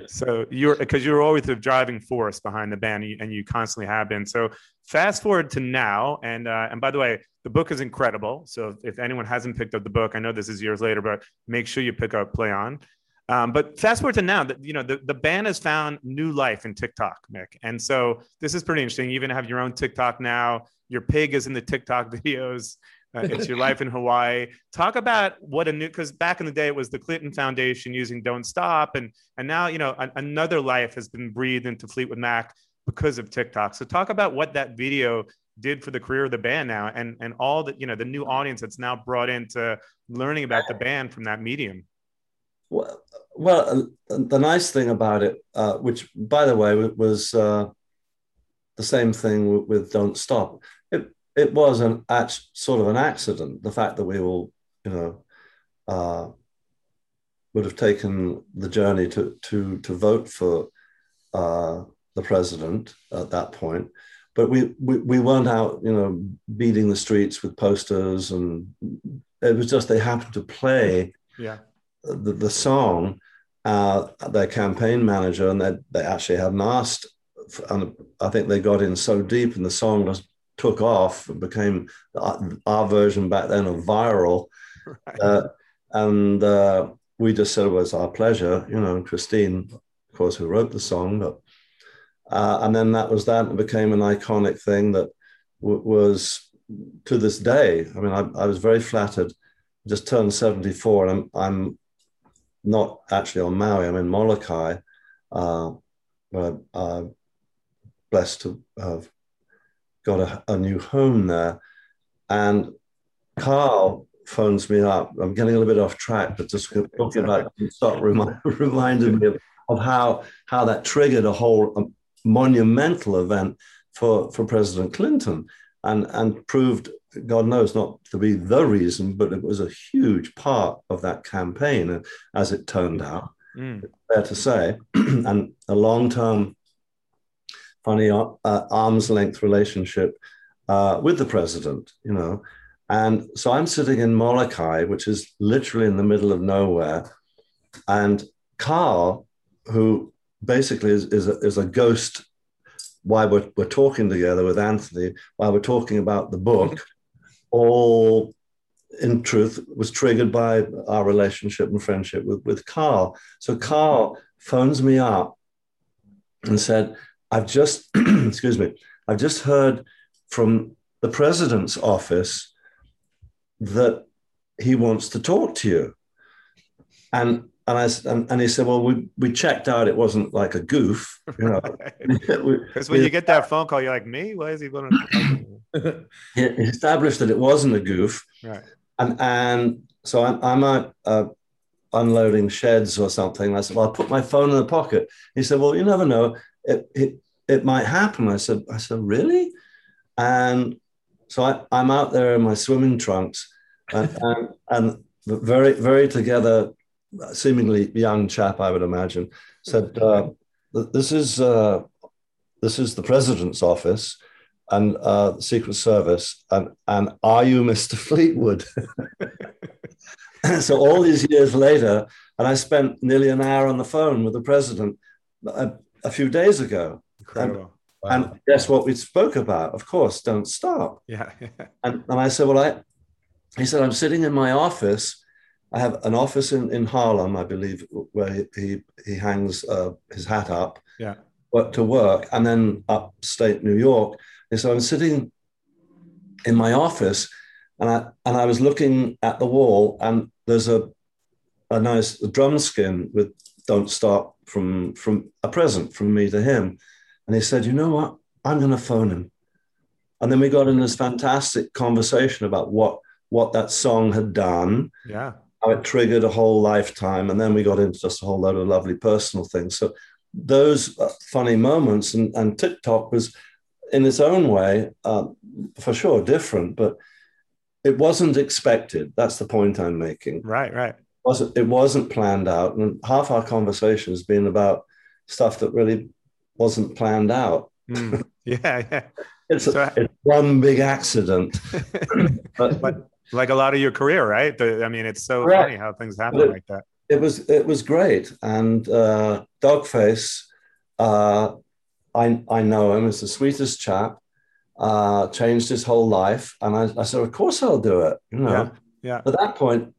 So you're because you're always the driving force behind the band and you, constantly have been. So fast forward to now and uh, and by the way the book is incredible. So if, if anyone hasn't picked up the book i know this is years later but make sure you pick up play on. Um, but fast forward to now that you know the, the band has found new life in tiktok mick. And so this is pretty interesting. You even have your own tiktok now. Your pig is in the tiktok [LAUGHS] videos uh, it's your life in Hawaii. Talk about what a new because back in the day it was the Clinton Foundation using Don't Stop, and and now you know an, another life has been breathed into Fleetwood Mac because of TikTok. So talk about what that video did for the career of the band now, and and all the you know the new audience that's now brought into learning about the band from that medium. Well, well, uh, the nice thing about it, uh, which by the way was uh, the same thing with, with Don't Stop. It was an sort of an accident. The fact that we all, you know, uh, would have taken the journey to to to vote for uh, the president at that point, but we, we we weren't out, you know, beating the streets with posters, and it was just they happened to play Yeah, the, the song, uh, their campaign manager, and they, they actually hadn't asked. And I think they got in so deep, and the song just took off and became our, version back then of viral. right. Uh, and uh, we just said it was our pleasure, you know, and Christine, of course, who wrote the song. But, uh, and then that was that. It became an iconic thing that w- was to this day. I mean, I, I was very flattered. I just turned 74 and I'm, I'm not actually on Maui, I'm in Molokai, uh, where I'm blessed to have got a, a new home there. And Carl phones me up. I'm getting a little bit off track, but just talking about start remind, [LAUGHS] reminded me of, of how how that triggered a whole um, monumental event for for President Clinton, and and proved God knows not to be the reason, but it was a huge part of that campaign, as it turned out. Mm. Fair to say, [CLEARS THROAT] and a long term, funny uh, arm's length relationship uh, with the president, you know. And so I'm sitting in Molokai, which is literally in the middle of nowhere. And Carl, who basically is, is, a, is a ghost while we're, we're talking together with Anthony, while we're talking about the book, all in truth was triggered by our relationship and friendship with, with Carl. So Carl phones me up and said, I've just, [CLEARS THROAT] excuse me, I've just heard from the president's office that he wants to talk to you. And and I and, and he said, well, we, we checked out. It wasn't like a goof, you know. [LAUGHS] [LAUGHS] Because when you get that phone call, you're like, me? Why is he going to? [LAUGHS] he established that it wasn't a goof. right. And and so I'm, I'm out uh, unloading sheds or something. I said, well, I'll put my phone in the pocket. He said, well, you never know. It, it, it might happen. I said, I said, really? And so I, I'm out there in my swimming trunks and, [LAUGHS] and, and very, very together seemingly young chap, I would imagine, said, uh, "This is uh, this is the president's office." And uh, the Secret Service, and and are you [LAUGHS] Mr. Fleetwood? [LAUGHS] so all these years later, and I spent nearly an hour on the phone with the president a, few days ago. Incredible. And, wow. and guess what we spoke about? Of course, don't stop. Yeah. [LAUGHS] and, and I said, well, I, he said, I'm sitting in my office. I have an office in, in Harlem, I believe, where he, he, he hangs uh, his hat up yeah. But to work, and then upstate New York. And so I'm sitting in my office and I, and I was looking at the wall and there's a, a nice drum skin with don't stop from, from a present from me to him. And he said, you know what? I'm going to phone him. And then we got in this fantastic conversation about what what that song had done. Yeah. How it triggered a whole lifetime. And then we got into just a whole load of lovely personal things. So those uh, funny moments and, and TikTok was in its own way, uh, for sure, different, but it wasn't expected. That's the point I'm making. Right, right. It wasn't, it wasn't planned out. And half our conversation has been about stuff that really wasn't planned out. Mm. [LAUGHS] Yeah, yeah. it's, so, a, it's, one big accident. [LAUGHS] but, but, like a lot of your career, right? The, I mean, it's so right. funny how things happen it, like that. It was it was great, and uh, Doggface, uh, I I know him as the sweetest chap. Uh, changed his whole life, and I, I said, of course I'll do it. You know, yeah. yeah. At that point,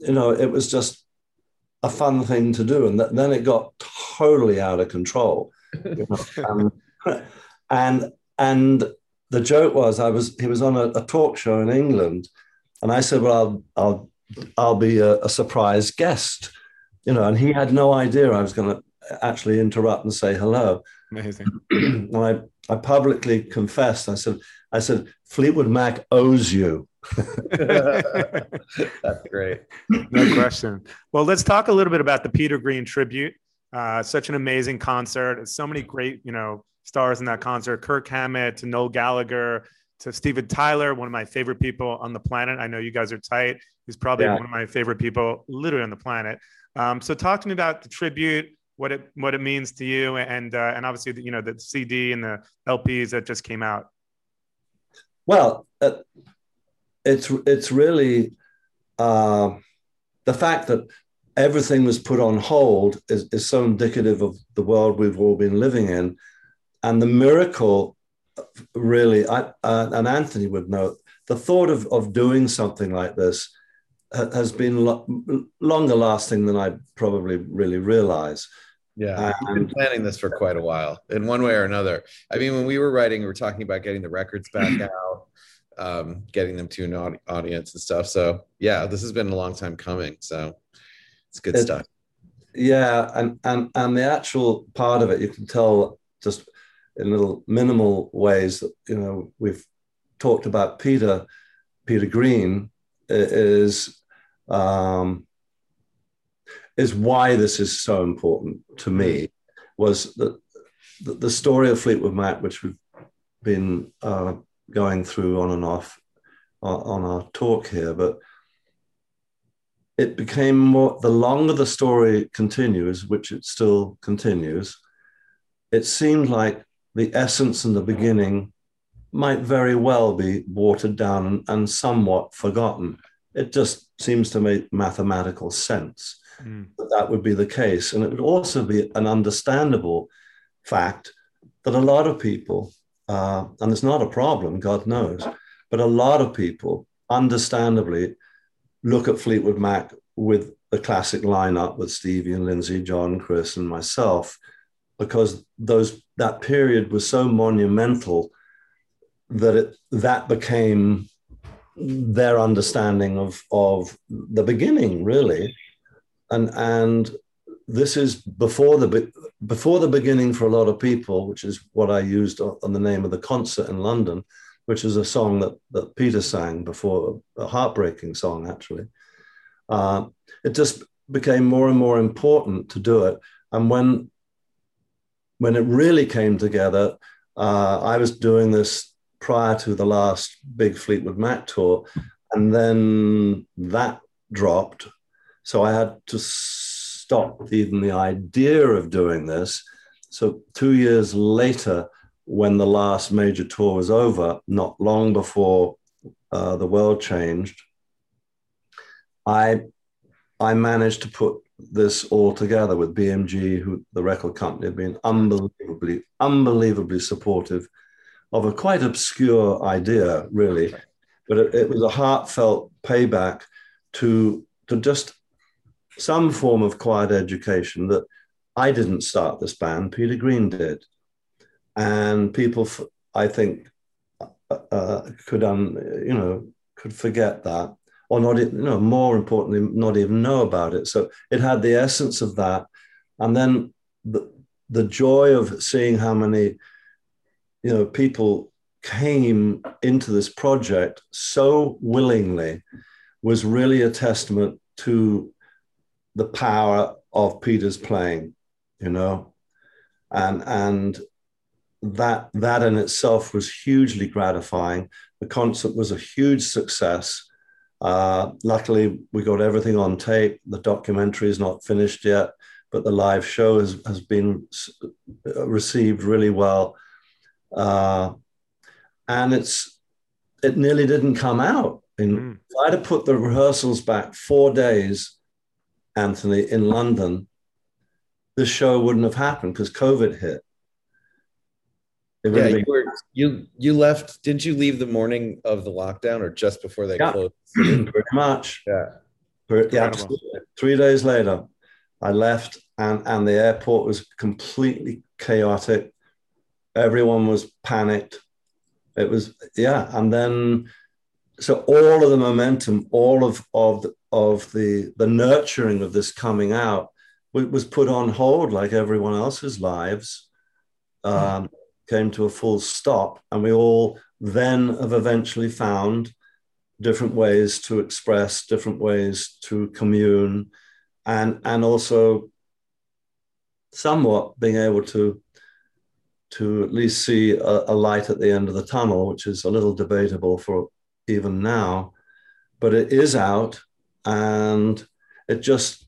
you know, it was just a fun thing to do, and th- then it got totally out of control. You know? [LAUGHS] um, and and the joke was I was he was on a, a, talk show in England, and I said, "Well, I'll I'll I'll be a, a surprise guest," you know, and he had no idea I was going to actually interrupt and say hello. Amazing. [CLEARS THROAT] and I I publicly confessed. I said I said Fleetwood Mac owes you. [LAUGHS] That's great. No question. Well, let's talk a little bit about the Peter Green tribute. Uh, such an amazing concert. So many great, you know, stars in that concert. Kirk Hammett to Noel Gallagher to Steven Tyler, one of my favorite people on the planet. I know you guys are tight. He's probably yeah. one of my favorite people literally on the planet. Um, so talk to me about the tribute, what it what it means to you, and uh, and obviously the, you know the CD and the LPs that just came out. Well, uh, it's it's really uh, the fact that everything was put on hold is, is so indicative of the world we've all been living in and the miracle, really, I, uh, and Anthony would know, the thought of, of doing something like this has been lo- longer lasting than I probably really realize. Yeah, we've been planning this for quite a while, in one way or another. I mean, when we were writing, we were talking about getting the records back [CLEARS THROAT] out, um, getting them to an audience and stuff. So, yeah, this has been a long time coming. So, it's good it, stuff. Yeah, and and and the actual part of it, you can tell just in little minimal ways that you know we've talked about Peter Peter Green is um, is why this is so important to me was that the, the story of Fleetwood Mac, which we've been uh, going through on and off uh, on our talk here, but it became more the longer the story continues, which it still continues, it seemed like the essence and the beginning might very well be watered down and, and somewhat forgotten. It just seems to make mathematical sense mm. that that would be the case. And it would also be an understandable fact that a lot of people, uh, and it's not a problem, God knows, but a lot of people understandably look at Fleetwood Mac with the classic lineup with Stevie and Lindsey, John, Chris, and myself because those that period was so monumental that it that became their understanding of of the beginning really. And and this is before the before the beginning for a lot of people which is what i used on the name of the concert in london which is a song that that peter sang before a heartbreaking song actually. Uh, it just became more and more important to do it. And when when it really came together, uh, I was doing this prior to the last big Fleetwood Mac tour, and then that dropped, So I had to stop even the idea of doing this. So two years later, when the last major tour was over, not long before uh, the world changed, I I managed to put this all together with BMG, who the record company had been unbelievably, unbelievably supportive of a quite obscure idea, really. But it, it was a heartfelt payback to, to just some form of quiet education that I didn't start this band, Peter Green did. And people, I think, uh, uh, could, um, you know, could forget that or not, you know, more importantly, not even know about it. So it had the essence of that. And then the, the joy of seeing how many, you know, people came into this project so willingly was really a testament to the power of Peter's playing, you know, and and that that in itself was hugely gratifying. The concert was a huge success, uh, luckily, we got everything on tape. The documentary is not finished yet, but the live show has, has been received really well. Uh, and it's it nearly didn't come out. In, mm. I'd have put the rehearsals back four days, Anthony, in London, the show wouldn't have happened because COVID hit yeah, you, were, you you left. Didn't you leave the morning of the lockdown, or just before they yeah, closed? [CLEARS THROAT] Pretty much. Yeah. yeah. Three days later, I left, and and the airport was completely chaotic. Everyone was panicked. It was yeah, and then so all of the momentum, all of of the, of the the nurturing of this coming out was put on hold, like everyone else's lives. Um, came to a full stop, and we all then have eventually found different ways to express, different ways to commune, and and also somewhat being able to to at least see a, a, light at the end of the tunnel, which is a little debatable for even now, but it is out and it just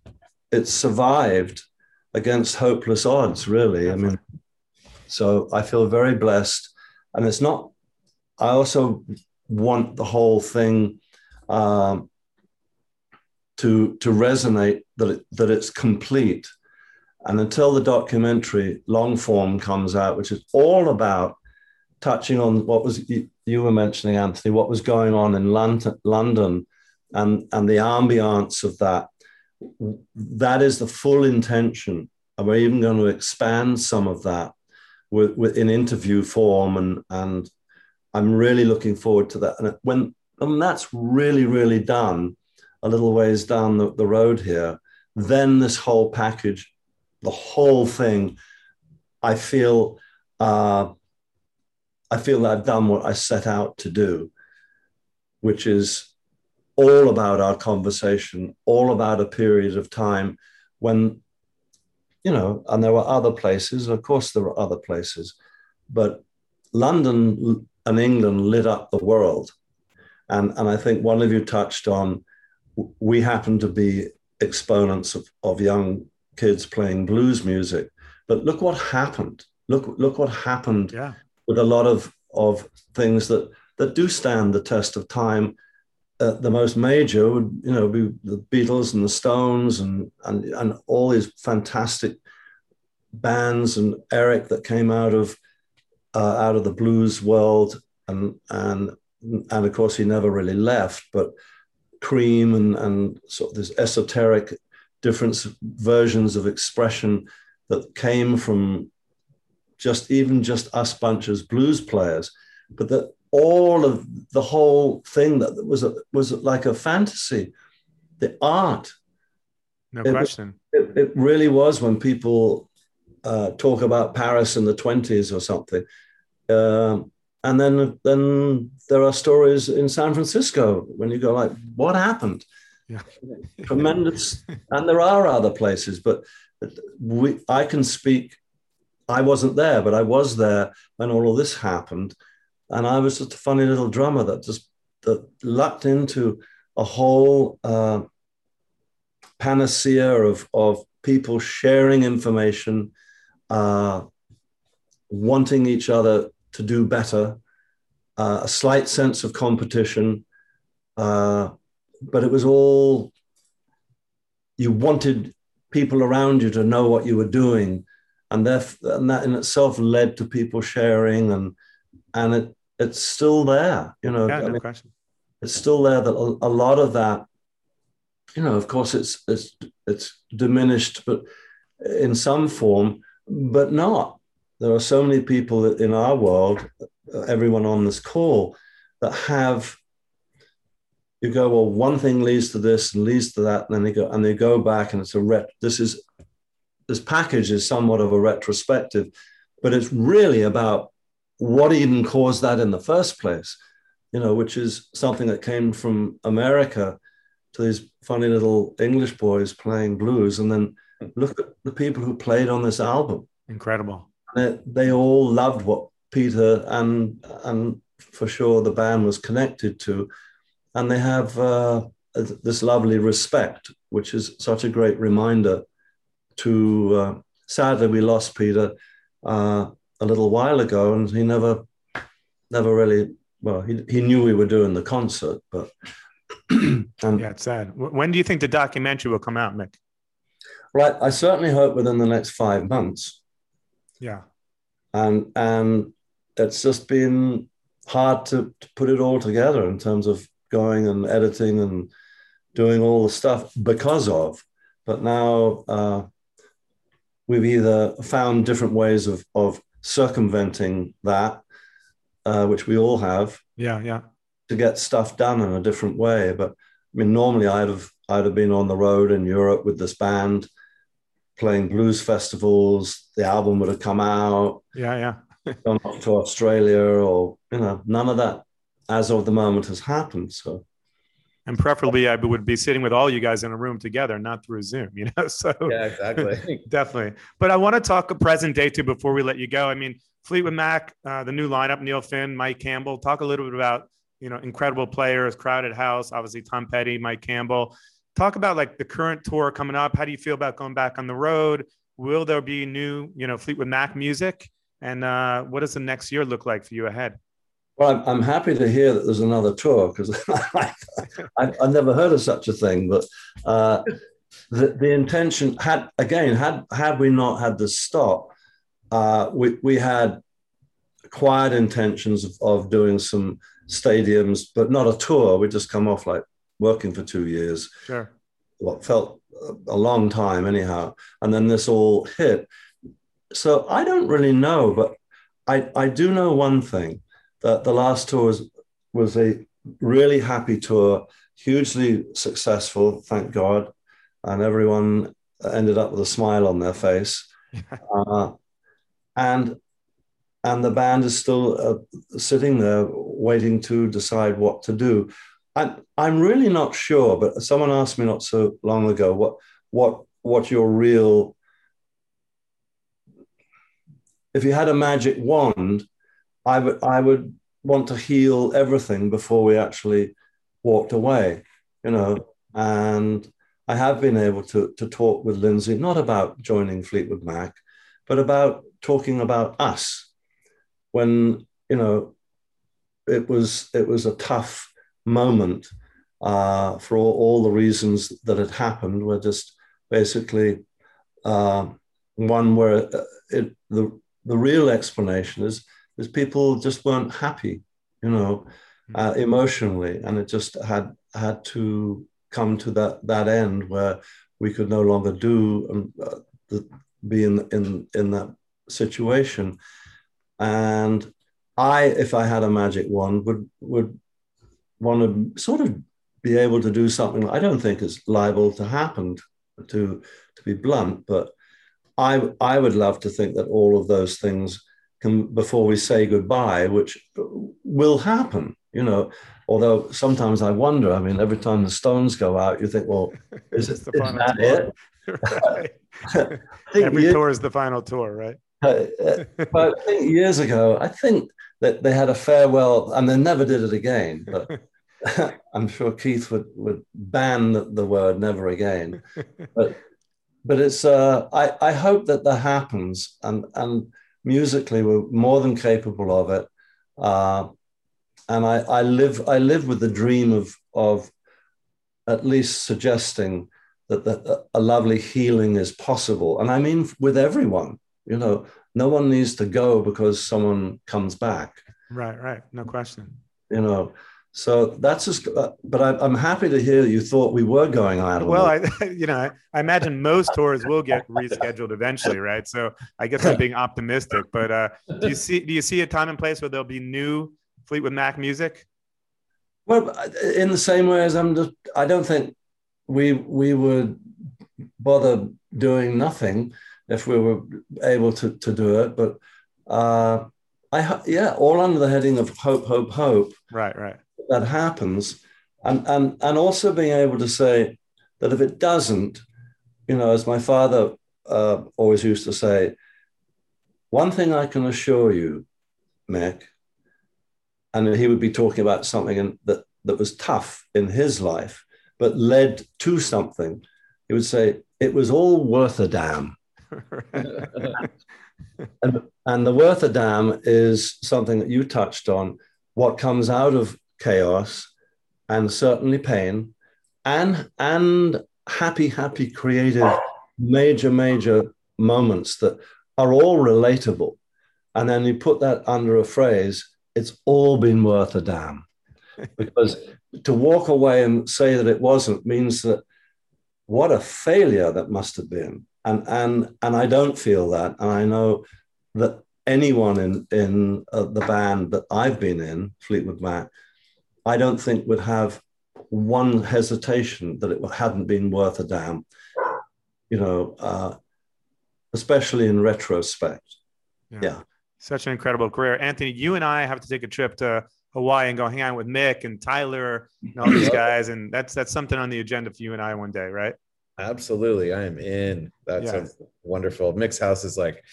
it survived against hopeless odds, really. I mean, so I feel very blessed. And it's not, I also want the whole thing um, to, to resonate that, it, that it's complete. And until the documentary long form comes out, which is all about touching on what was you, were mentioning, Anthony, what was going on in London, London and, and the ambiance of that, that is the full intention. And we're even going to expand some of that with, with in interview form, and and I'm really looking forward to that. And when and that's really really done, a little ways down the, the road here, then this whole package, the whole thing, I feel. Uh, I feel that I've done what I set out to do, which is all about our conversation, all about a period of time when you know, and there were other places. Of course, there were other places, but London and England lit up the world. And, and I think one of you touched on we happen to be exponents of, of young kids playing blues music. But look what happened. Look, look what happened yeah. With a lot of, of things that, that do stand the test of time. Uh, the most major would you know be the Beatles and the Stones and and and all these fantastic bands and Eric that came out of uh, out of the blues world. And and and of course he never really left but cream and and sort of this esoteric different versions of expression that came from just even just us bunch as blues players but that all of the whole thing that was a, was like a fantasy, the art. No it question. Was, it, it, really was when people uh, talk about Paris in the twenties or something, um, and then then there are stories in San Francisco when you go like, what happened? Yeah. Tremendous, [LAUGHS] and there are other places, but we I can speak. I wasn't there, but I was there when all of this happened and I was just a funny little drummer that just that lucked into a whole uh, panacea of, of people sharing information, uh, wanting each other to do better, uh, a slight sense of competition. Uh, but it was all, you wanted people around you to know what you were doing. And, and that in itself led to people sharing and, and it, it's still there, you know. Yeah, no I mean, question. It's still there that a, a lot of that you know, of course, it's it's it's diminished, but in some form, but not. There are so many people in our world, everyone on this call, that have. You go well. One thing leads to this and leads to that, and then they go and they go back, and it's a ret. This is this package is somewhat of a retrospective, but it's really about what even caused that in the first place. You know, which is something that came from America to these funny little English boys playing blues, and then look at the people who played on this album. Incredible. They, they all loved what Peter and and for sure the band was connected to, and they have uh, this lovely respect, which is such a great reminder. To uh, sadly, we lost Peter uh, a little while ago, and he never, never really. Well, he, he knew we were doing the concert, but [CLEARS THROAT] and, yeah, it's sad. When do you think the documentary will come out, Mick? Right, I certainly hope within the next five months. Yeah, and and it's just been hard to, to put it all together in terms of going and editing and doing all the stuff because of. But now uh, we've either found different ways of of circumventing that, uh, which we all have. Yeah, yeah to get stuff done in a different way. But I mean, normally I'd have I'd have been on the road in Europe with this band, playing blues festivals. The album would have come out. Yeah, yeah. [LAUGHS] gone off to Australia, or you know, none of that as of the moment has happened. So. And preferably, I would be sitting with all you guys in a room together, not through Zoom. [LAUGHS] You know, so yeah, exactly, [LAUGHS] definitely. But I want to talk a present day too before we let you go. I mean, Fleetwood Mac, uh, the new lineup: Neil Finn, Mike Campbell. Talk a little bit about you know, incredible players, crowded house, obviously Tom Petty, Mike Campbell. Talk about like the current tour coming up. How do you feel about going back on the road? Will there be new, you know, Fleetwood Mac music? And uh, what does the next year look like for you ahead? Well, I'm, happy to hear that there's another tour because I've, [LAUGHS] I've never heard of such a thing. But uh, the, the intention had, again, had, had we not had this stop, uh, we, we had quiet intentions of, of doing some stadiums, but not a tour. We just come off like working for two years. Sure. What felt a long time, anyhow. And then this all hit. So I don't really know, but I, I do know one thing that the last tour was, was a really happy tour, hugely successful, thank God. And everyone ended up with a smile on their face. [LAUGHS] uh, and and the band is still uh, sitting there waiting to decide what to do. I'm, I'm really not sure, but someone asked me not so long ago what what what your real if you had a magic wand, I would I would want to heal everything before we actually walked away, you know. And I have been able to to talk with Lindsey not about joining Fleetwood Mac, but about talking about us when you know it was it was a tough moment uh, for all, all, the reasons that had happened. Were just basically uh, one where uh, it, the the real explanation is is people just weren't happy, you know, hmm. uh, emotionally, and it just had had to come to that that end where we could no longer do um, uh, the, be in in in that situation. And I, if I had a magic wand, would would want to sort of be able to do something I don't think is liable to happen, to to be blunt, but I I would love to think that all of those things can before we say goodbye, which will happen, you know. Although sometimes I wonder, I mean, every time the Stones go out, you think, well, [LAUGHS] is, it, is that tour. it? [LAUGHS] [LAUGHS] Every tour is the final tour, right? Uh, but I think years ago, I think that they had a farewell, and they never did it again. But I'm sure Keith would would ban the, the word never again, but but it's uh, I I hope that that happens and and musically we're more than capable of it, uh, and I I live I live with the dream of of at least suggesting that, that a lovely healing is possible, and I mean with everyone. You know, no one needs to go because someone comes back. Right, right, no question. You know, so that's just, uh, but I, am happy to hear you thought we were going out. Well, I, [LAUGHS] you know, I, I, imagine most tours will get rescheduled eventually, right? So I guess I'm being optimistic. But uh, do you see, do you see a time and place where there'll be new Fleetwood Mac music? Well, in the same way as I'm just, I don't think we we would bother doing nothing if we were able to to do it. But uh, I yeah, all under the heading of hope, hope, hope. Right, right that happens, and and and also being able to say that if it doesn't, you know, as my father uh, always used to say, one thing I can assure you, Mick, and he would be talking about something in, that that was tough in his life, but led to something. He would say it was all worth a damn. [LAUGHS] and, and the worth a damn is something that you touched on. What comes out of chaos and certainly pain and and happy happy creative major major moments that are all relatable. And then you put that under a phrase it's all been worth a damn. [LAUGHS] Because to walk away and say that it wasn't means that what a failure that must have been. And and and i don't feel that. And i know that anyone in in uh, the band that i've been in fleetwood mac I don't think would have one hesitation that it hadn't been worth a damn, you know, uh, especially in retrospect. Yeah. yeah. Such an incredible career. Anthony, you and I have to take a trip to Hawaii and go hang out with Mick and Tyler and all these guys. And that's that's something on the agenda for you and I one day, right? Absolutely. I am in. That's yeah. wonderful. Mick's house is like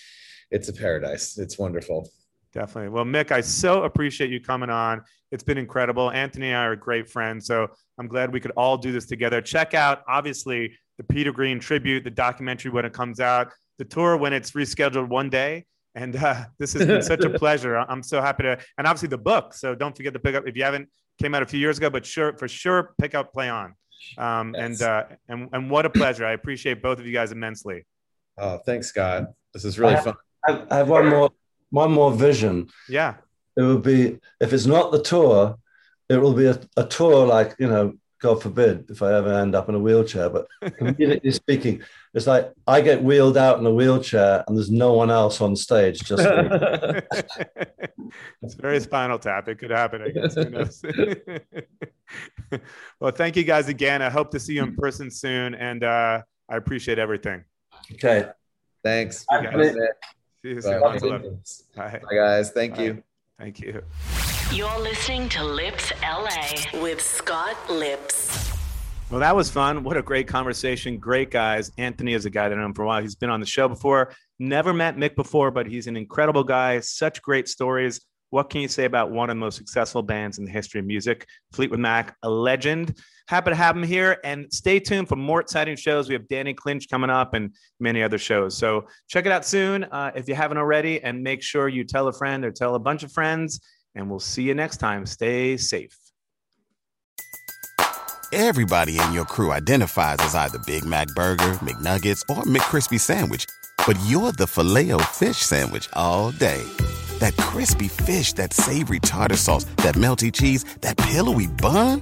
it's a paradise. It's wonderful. Definitely. Well, Mick, I so appreciate you coming on. It's been incredible. Anthony and I are great friends. So I'm glad we could all do this together. Check out, obviously, the Peter Green tribute, the documentary when it comes out, the tour when it's rescheduled one day. And uh, this has been such a [LAUGHS] pleasure. I'm so happy to, and obviously the book. So don't forget to pick up if you haven't came out a few years ago, but sure for sure pick up Play On. Um, yes. And uh, and and what a pleasure. I appreciate both of you guys immensely. Oh, thanks, Scott. This is really I have, fun. I have one more one more vision. Yeah. It would be if it's not the tour, it will be a, a tour like, you know, God forbid if I ever end up in a wheelchair, but [LAUGHS] immediately speaking, it's like I get wheeled out in a wheelchair and there's no one else on stage, just me. [LAUGHS] it's very spinal tap. It could happen, I guess. Who knows? [LAUGHS] well, thank you guys again. I hope to see you in person soon, and uh, I appreciate everything. Okay. Thanks. See you soon. Bye. Bye. Bye, guys. Thank Bye. you. Thank you. You're listening to Lipps LA with Scott Lipps. Well, that was fun. What a great conversation. Great guys. Anthony is a guy that I know for a while. He's been on the show before. Never met Mick before, but he's an incredible guy. Such great stories. What can you say about one of the most successful bands in the history of music? Fleetwood Mac, a legend. Happy to have him here. And stay tuned for more exciting shows. We have Danny Clinch coming up and many other shows. So check it out soon uh, if you haven't already. And make sure you tell a friend or tell a bunch of friends. And we'll see you next time. Stay safe. Everybody in your crew identifies as either Big Mac Burger, McNuggets, or McCrispy Sandwich. But you're the filet fish Sandwich all day that crispy fish, that savory tartar sauce, that melty cheese, that pillowy bun.